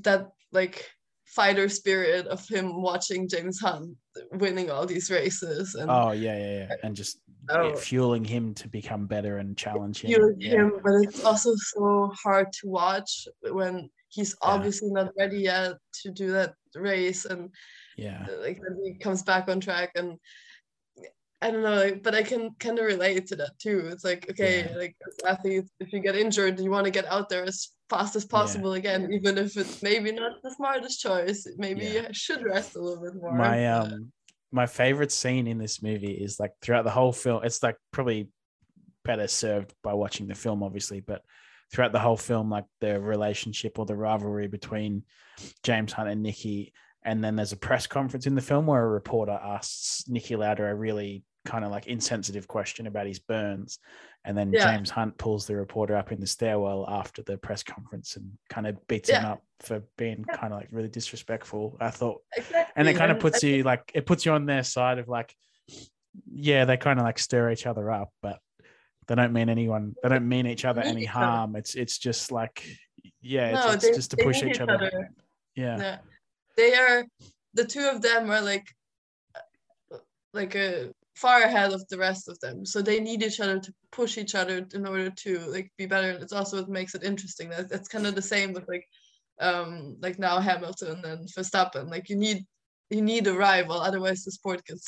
that like fighter spirit of him watching James Hunt winning all these races and Oh yeah, yeah, yeah, and just Oh. fueling him to become better and challenge him. yeah. him, but it's also so hard to watch when he's Yeah. obviously not ready yet to do that race and yeah, uh, like then he comes back on track and I don't know, like, but I can kind of relate to that too. It's like, okay, Yeah. like athletes, if you get injured, you want to get out there as fast as possible again, even if it's maybe not the smartest choice. Maybe Yeah. you should rest a little bit more. my um my favorite scene in this movie is like throughout the whole film it's like probably better served by watching the film obviously but throughout the whole film like the relationship or the rivalry between james hunt and niki and then there's a press conference in the film where a reporter asks niki lauda a really kind of like insensitive question about his burns and then Yeah. james hunt pulls the reporter up in the stairwell after the press conference and kind of beats him up for being kind of like really disrespectful i thought exactly. and it kind of puts you like it puts you on their side of like yeah they kind of like stir each other up but they don't mean anyone they don't mean each other any each other. harm it's it's just like yeah No, it's, it's they- just to push each each other, other. Yeah. yeah they are the two of them are like like a far ahead of the rest of them so they need each other to push each other in order to like be better And it's also what makes it interesting that it's kind of the same with like um like now hamilton and verstappen like you need you need a rival otherwise the sport gets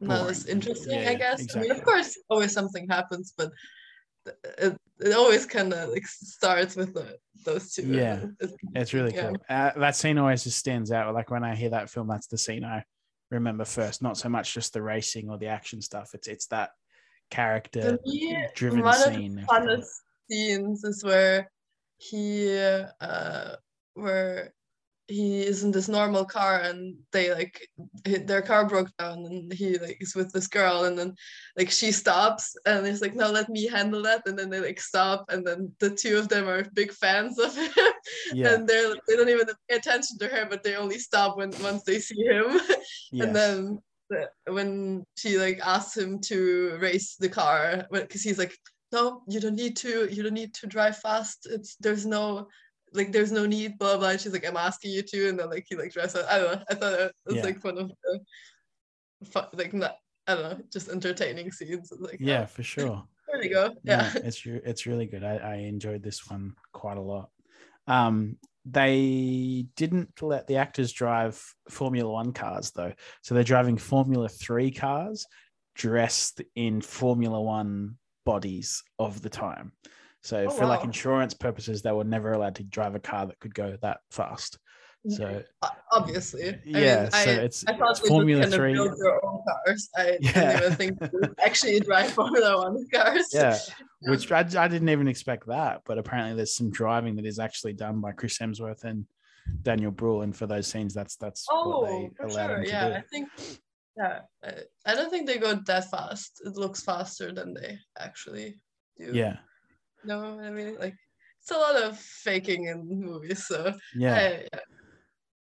not Boring. as interesting Yeah, i guess i mean of course always something happens but it, it always kind of like starts with the, those two Yeah. It's- It's really Yeah. cool. Uh, that scene always just stands out. Like when I hear that film, that's the scene I remember first. Not so much just the racing or the action stuff. It's it's that character For me, driven one of the funnest scenes is where he uh where he is in this normal car and they like their car broke down and he like is with this girl and then like she stops and he's like no let me handle that and then they like stop and then the two of them are big fans of him Yeah. and they're they don't even pay attention to her but they only stop when once they see him Yes. and then when she like asks him to race the car because he's like no you don't need to you don't need to drive fast it's there's no like there's no need blah blah and she's like i'm asking you to and then like he like drives out. i don't know i thought it was Yeah. like one of the fu- like not i don't know just entertaining scenes like yeah, oh, for sure. there you go No, yeah it's it's really good. I, I enjoyed this one quite a lot. Um, they didn't let the actors drive Formula One cars though, so they're driving Formula Three cars dressed in Formula One bodies of the time. So Oh, for like insurance purposes, they were never allowed to drive a car that could go that fast. So O- uh, obviously I yeah, mean, so I, it's, I thought it's Formula Three. build their own cars. I Yeah. didn't even think actually drive Formula One cars. Yeah, um, which I, I didn't even expect that, but apparently there's some driving that is actually done by Chris Hemsworth and Daniel Bruhl, and for those scenes, that's that's what Oh, they for allowed sure. Yeah, do. I think. Yeah, I, I don't think they go that fast. It looks faster than they actually do. Yeah, No, I mean like it's a lot of faking in movies. So yeah, I, yeah.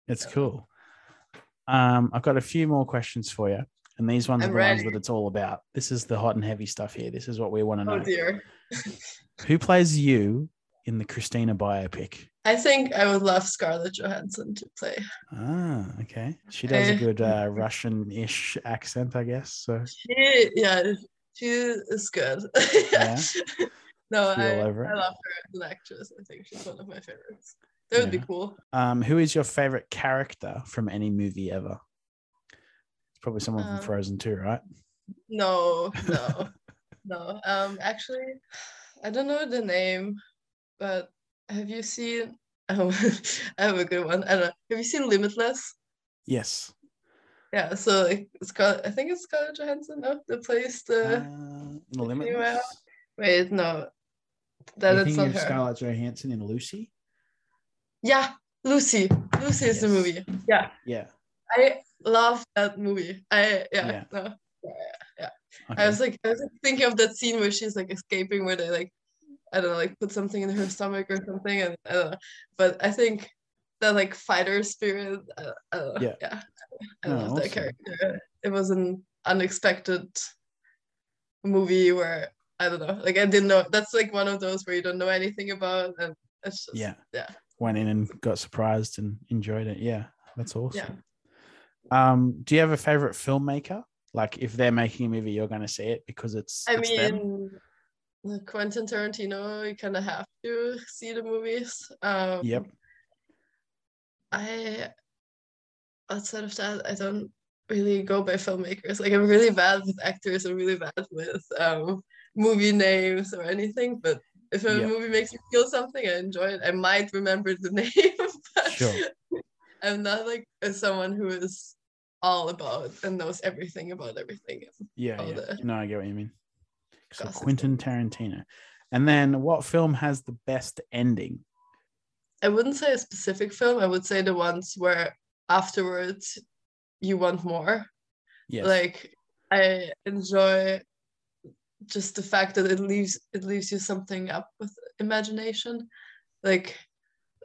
It's cool. Um, I've got a few more questions for you, and these ones I'm are the ones that it's all about. This is the hot and heavy stuff here. This is what we want to know. oh dear. Who plays you in the Christina biopic? I think I would love Scarlett Johansson to play. Ah, okay. She does a Eh. good uh, Russian-ish accent, I guess. So She, yeah, she is good. Yeah? no, I. I love her as an actress. I think she's one of my favorites. That would Yeah. be cool. Um, who is your favorite character from any movie ever? It's probably someone from Um, Frozen too, right? No, no, no. Um, actually, I don't know the name, but have you seen? Oh, I have a good one. I don't know. Have you seen Limitless? Yes. Yeah. So like, it's called. I think it's Scarlett Johansson. No, that plays the. Uh, the Limitless. Wait, no, that you it's not of her. Scarlett Johansson in Lucy? Yeah, Lucy. Lucy is the movie. Yeah, Yeah. I love that movie. I yeah. Yeah. No, Okay. I was like, I was like thinking of that scene where she's like escaping, where they like, I don't know, like put something in her stomach or something, and I don't know. But I think that like fighter spirit, uh, I don't know, Yeah. yeah, I No, love that awesome. character. It was an unexpected movie where I don't know, like I didn't know. That's like one of those where you don't know anything about, and it's just yeah. yeah. Went in and got surprised and enjoyed it. Yeah. That's awesome. Yeah. Um, do you have a favorite filmmaker? Like if they're making a movie, you're going to see it because it's. I it's mean, like Quentin Tarantino, you kind of have to see the movies. Um, Yep. I outside of that, I don't really go by filmmakers. Like I'm really bad with actors. I'm really bad with um, movie names or anything. But if a movie makes me feel something, I enjoy it. I might remember the name, but Sure. I'm not like someone who is all about and knows everything about everything. Yeah. yeah. No, I get what you mean. So gossip Quentin Tarantino. And then what film has the best ending? I wouldn't say a specific film. I would say the ones where afterwards you want more. Yes. Like I enjoy just the fact that it leaves it leaves you something up with imagination. Like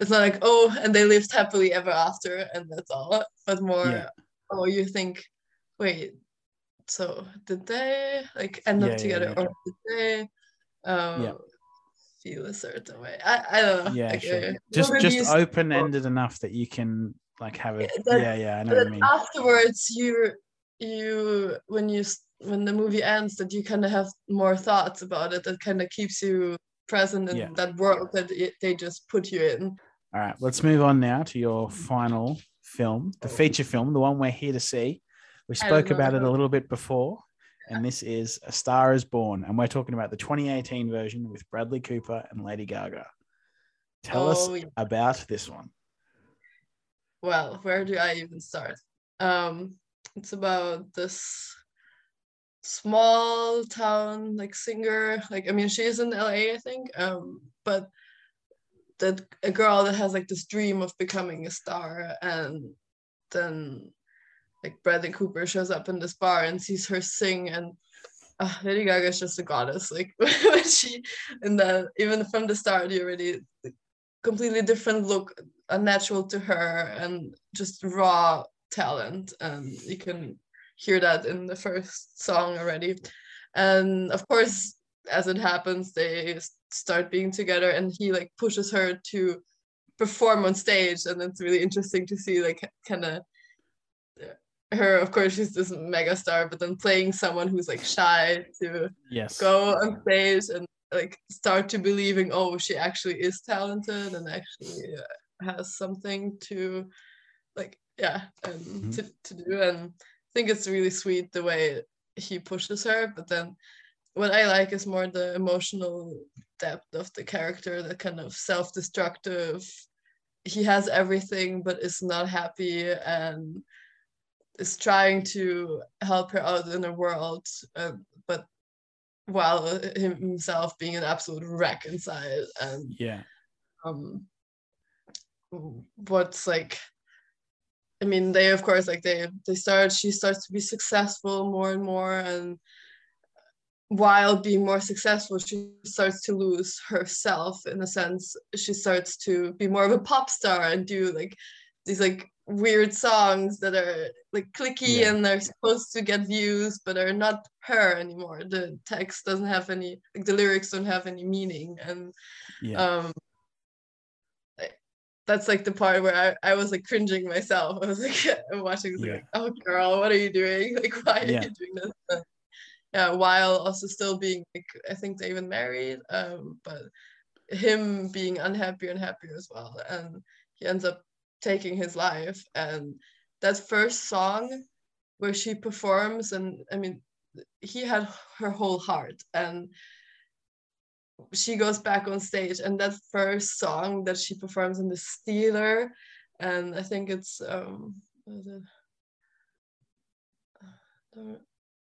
it's not like oh and they lived happily ever after and that's all, but more Yeah. oh you think wait so did they like end Yeah, up together yeah. or did they um feel a certain way. I, I don't know. Yeah, like, sure. uh, Just just open ended enough that you can like have it. Yeah, yeah, I know but what I mean. afterwards you you when you when the movie ends that you kind of have more thoughts about it that kind of keeps you present in Yeah. that world that it, they just put you in All right, let's move on now to your final film, the feature film, the one we're here to see. We spoke about it a little bit before, and this is A Star is Born, and we're talking about the 2018 version with Bradley Cooper and Lady Gaga. Tell us Oh, yeah. about this one. well where do i even start um it's about this small town like singer like i mean she's in la i think um but that a girl that has like this dream of becoming a star and then like Bradley Cooper shows up in this bar and sees her sing and uh, Lady Gaga is just a goddess like when she in the even from the start you already completely different look unnatural to her and just raw talent and you can hear that in the first song already and of course as it happens they start being together and he like pushes her to perform on stage and it's really interesting to see like kind of her of course she's this mega star but then playing someone who's like shy to Yes. go on stage and like start to believing oh she actually is talented and actually uh, has something to like yeah and Mhm. to, to do and i think it's really sweet the way he pushes her but then what i like is more the emotional depth of the character the kind of self-destructive he has everything but is not happy and is trying to help her out in the world uh, but while himself being an absolute wreck inside and Yeah. um what's like i mean they of course like they they start she starts to be successful more and more and while being more successful she starts to lose herself in a sense she starts to be more of a pop star and do like these like weird songs that are like clicky Yeah. and they're supposed to get views but are not her anymore the text doesn't have any like the lyrics don't have any meaning and Yeah. um that's like the part where I, I was like cringing myself. I was like watching this, like, oh girl, what are you doing? Like why are Yeah. you doing this? But, yeah, while also still being like I think they even married, um, but him being unhappy and happier as well. And he ends up taking his life. And that first song where she performs and I mean he had her whole heart and she goes back on stage and that first song that she performs in the Steeler and I think it's um it?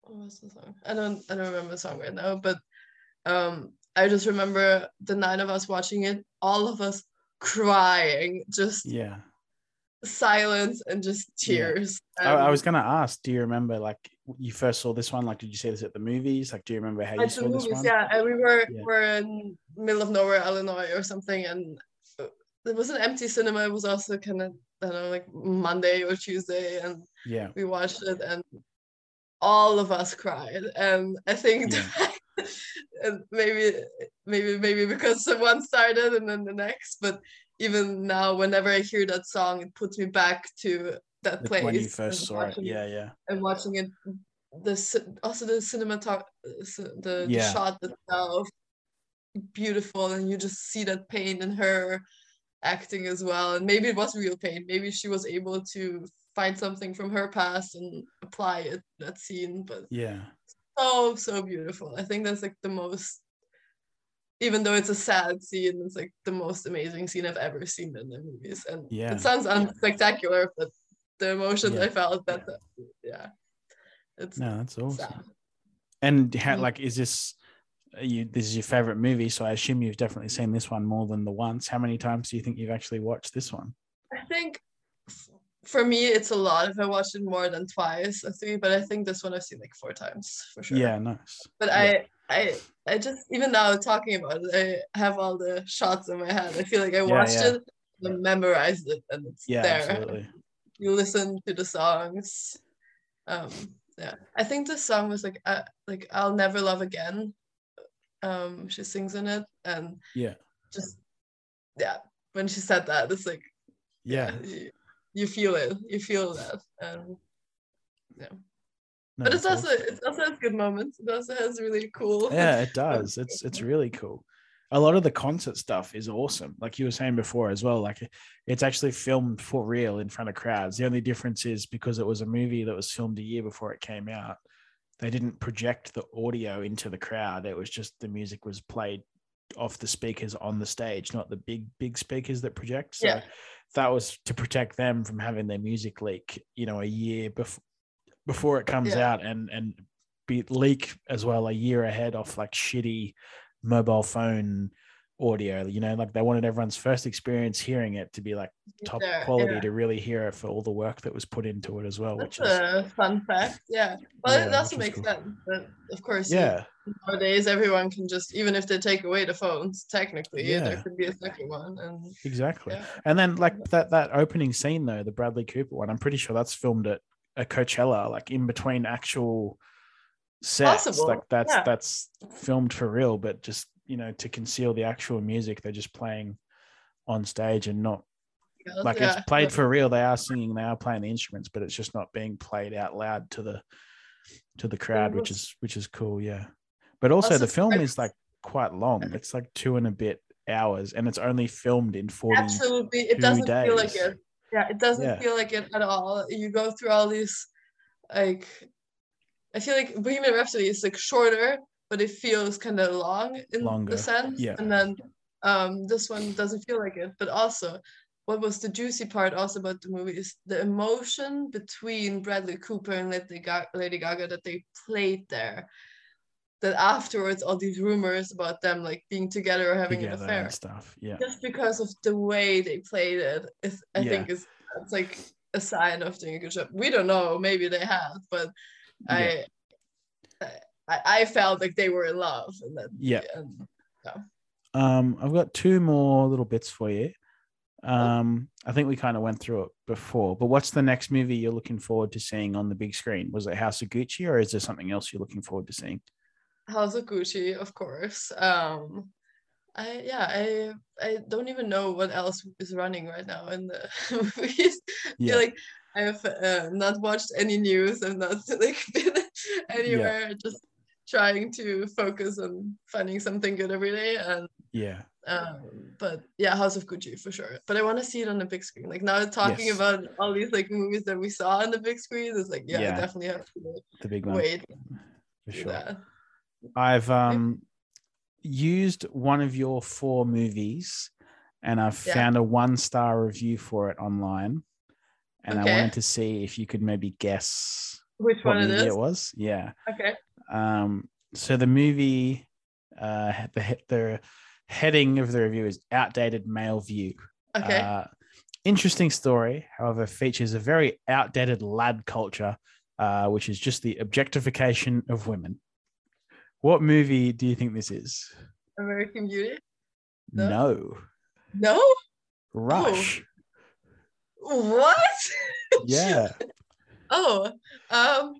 was the song? I don't I don't remember the song right now, but um I just remember the nine of us watching it, all of us crying, just yeah. silence and just Yeah. tears. I, I was gonna ask, do you remember like you first saw this one? Like, did you see this at the movies? Like, do you remember how you at the saw this movies, one? yeah, we were Yeah. were in middle of nowhere, Illinois, or something, and uh, it was an empty cinema. It was also kind of I don't know, like Monday or Tuesday, and Yeah. we watched it, and all of us cried. And I think Yeah. and maybe maybe maybe because one started and then the next, but even now, whenever I hear that song, it puts me back to that place. when you first saw it. Yeah, yeah. and watching it the also the cinematog the, the Yeah. shot itself beautiful and you just see that pain in her acting as well and maybe it was real pain maybe she was able to find something from her past and apply it that scene but Yeah. so so beautiful i think that's like the most even though it's a sad scene it's like the most amazing scene i've ever seen in the movies and Yeah. it sounds unspectacular but the emotions Yeah. i felt that yeah it's No, that's awesome. sad. And how, like, is this you? This is your favorite movie, so I assume you've definitely seen this one more than the once. How many times do you think you've actually watched this one? I think for me it's a lot if I watched it more than twice or three, but I think this one I've seen like four times for sure. Yeah, nice. But yeah. I I I just even now talking about it, I have all the shots in my head. I feel like I Yeah, watched yeah. it and memorized it and it's Yeah, there. absolutely. You listen to the songs. Um yeah. I think the song was like uh, like I'll never love again Um, she sings in it, and Yeah. just yeah, when she said that, it's like Yeah. you, you feel it, you feel that, and No, but it's also awesome. it also has good moments. It also has really cool. yeah, it does. It's it's really cool. A lot of the concert stuff is awesome. Like you were saying before as well, like it's actually filmed for real in front of crowds. The only difference is because it was a movie that was filmed a year before it came out, they didn't project the audio into the crowd. It was just the music was played off the speakers on the stage, not the big, big speakers that project. So Yeah. that was to protect them from having their music leak, you know, a year before before it comes Yeah. out and and be leak as well a year ahead off like shitty mobile phone audio you know like they wanted everyone's first experience hearing it to be like top quality yeah. to really hear it for all the work that was put into it as well That's which is a fun fact. Yeah. Well, Yeah, it also which makes cool. sense. But of course, yeah nowadays everyone can just even if they take away the phones, technically Yeah. there could be a second one. And exactly and then like that that opening scene though the bradley cooper one i'm pretty sure that's filmed at a coachella like in between actual sets Possible, like that's yeah. that's filmed for real but just you know to conceal the actual music they're just playing on stage and not like yeah, it's played for real they are singing they are playing the instruments but it's just not being played out loud to the to the crowd which is which is cool yeah but also, Also the film is like quite long it's like two and a bit hours and it's only filmed in 40 absolutely it doesn't feel like days. it. Yeah, it doesn't Yeah. feel like it at all. You go through all these like I feel like Bohemian Rhapsody is like shorter, but it feels kind of long in Longer, the sense. yeah. And then um this one doesn't feel like it. But also what was the juicy part also about the movie is the emotion between Bradley Cooper and Lady Gaga, Lady Gaga that they played there. That afterwards all these rumors about them like being together or having an affair stuff yeah just because of the way they played it is I Yeah. think is it's like a sign of doing a good job. We don't know, maybe they have, but I, I I felt like they were in love and that yeah. and um i've got two more little bits for you. Um i think we kind of went through it before but what's the next movie you're looking forward to seeing on the big screen? Was it house of gucci or is there something else you're looking forward to seeing? House of Gucci, of course. Um I yeah, I I don't even know what else is running right now in the movies. Yeah. feel like I've uh, not watched any news. I've not like been anywhere. Just trying to focus on finding something good every day. And yeah um, but yeah, House of Gucci for sure. But I want to see it on the big screen. Like now, talking Yes. about all these like movies that we saw on the big screen, it's like yeah, Yeah. I definitely have to the big one wait for for sure that. I've um used one of your four movies and I've Yeah. found a one star review for it online. And I wanted to see if you could maybe guess Which one it movie is? it was. Yeah. Okay. Um so the movie uh the the heading of the review is outdated male view. Okay. Uh, interesting story, however, features a very outdated lad culture, uh, which is just the objectification of women. What movie do you think this is? American Beauty. No? No. No. Rush. What? Yeah. oh. Um.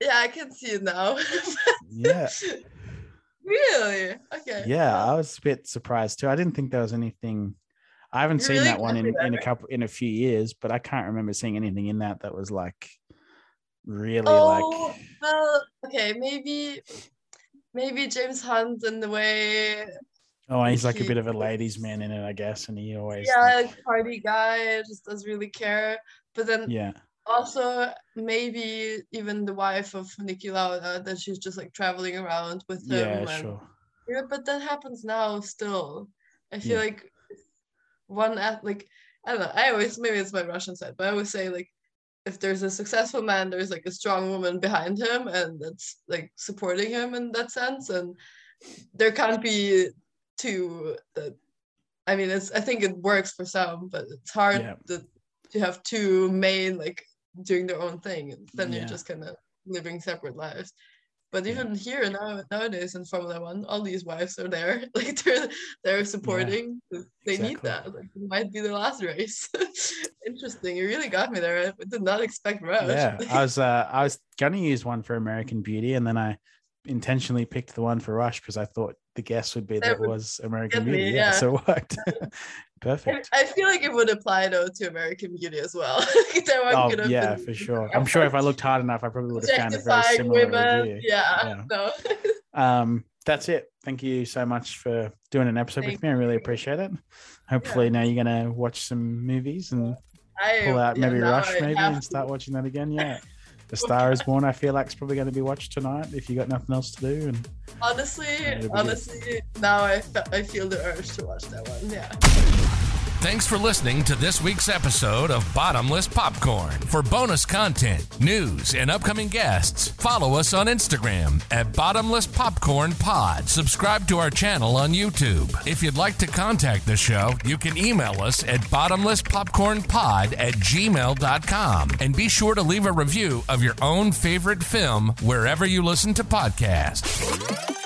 Yeah, I can see it now. Yeah. really? Okay. Yeah. I was a bit surprised too. I didn't think there was anything. I haven't You seen really that one in, in a couple in a few years, but I can't remember seeing anything in that that was like really Oh like well. Okay. Maybe. Maybe James Hunt and the way. Oh he's like a bit of a ladies man in it, I guess, and he always Yeah, like- like party guy just doesn't really care. But then yeah. also maybe even the wife of Niki Lauda that she's just like traveling around with him. Yeah, and, sure. Yeah, but that happens now still. I feel Yeah. like one at like I don't know. I always maybe it's my Russian side, but I always say like if there's a successful man, there's like a strong woman behind him, and that's like supporting him in that sense. And there can't be two that. I mean, it's I think it works for some, but it's hard Yeah. have two main like doing their own thing, and then Yeah. you're just kind of living separate lives. But Yeah. even here now nowadays in Formula One, all these wives are there. Like they're they're supporting. They need that. Like it might be the last race. Interesting. You really got me there. I did not expect Rush. Yeah, I was uh, I was gonna use one for American Beauty, and then I intentionally picked the one for Rush because I thought the guess would be that That it would was American me, Beauty. Yeah, yeah. so it worked. Perfect. I feel like it would apply though to American Beauty as well. Oh yeah, for sure. I'm sure if I looked hard enough, I probably would have found a very similar women. review. Yeah, no. Um, that's it. Thank you so much for doing an episode Thank with me. I really appreciate it. Hopefully now you're gonna watch some movies and I pull out yeah, maybe Rush maybe and start watching that again. Yeah. The Star is Born, I feel like, is probably going to be watched tonight if you got nothing else to do. And Honestly, it'll good. honestly, now I, I feel the urge to watch that one. Yeah. Thanks for listening to this week's episode of Bottomless Popcorn. For bonus content, news, and upcoming guests, follow us on Instagram at Bottomless Popcorn Pod. Subscribe to our channel on YouTube. If you'd like to contact the show, you can email us at bottomlesspopcornpod at gmail.com. And be sure to leave a review of your own favorite film wherever you listen to podcasts.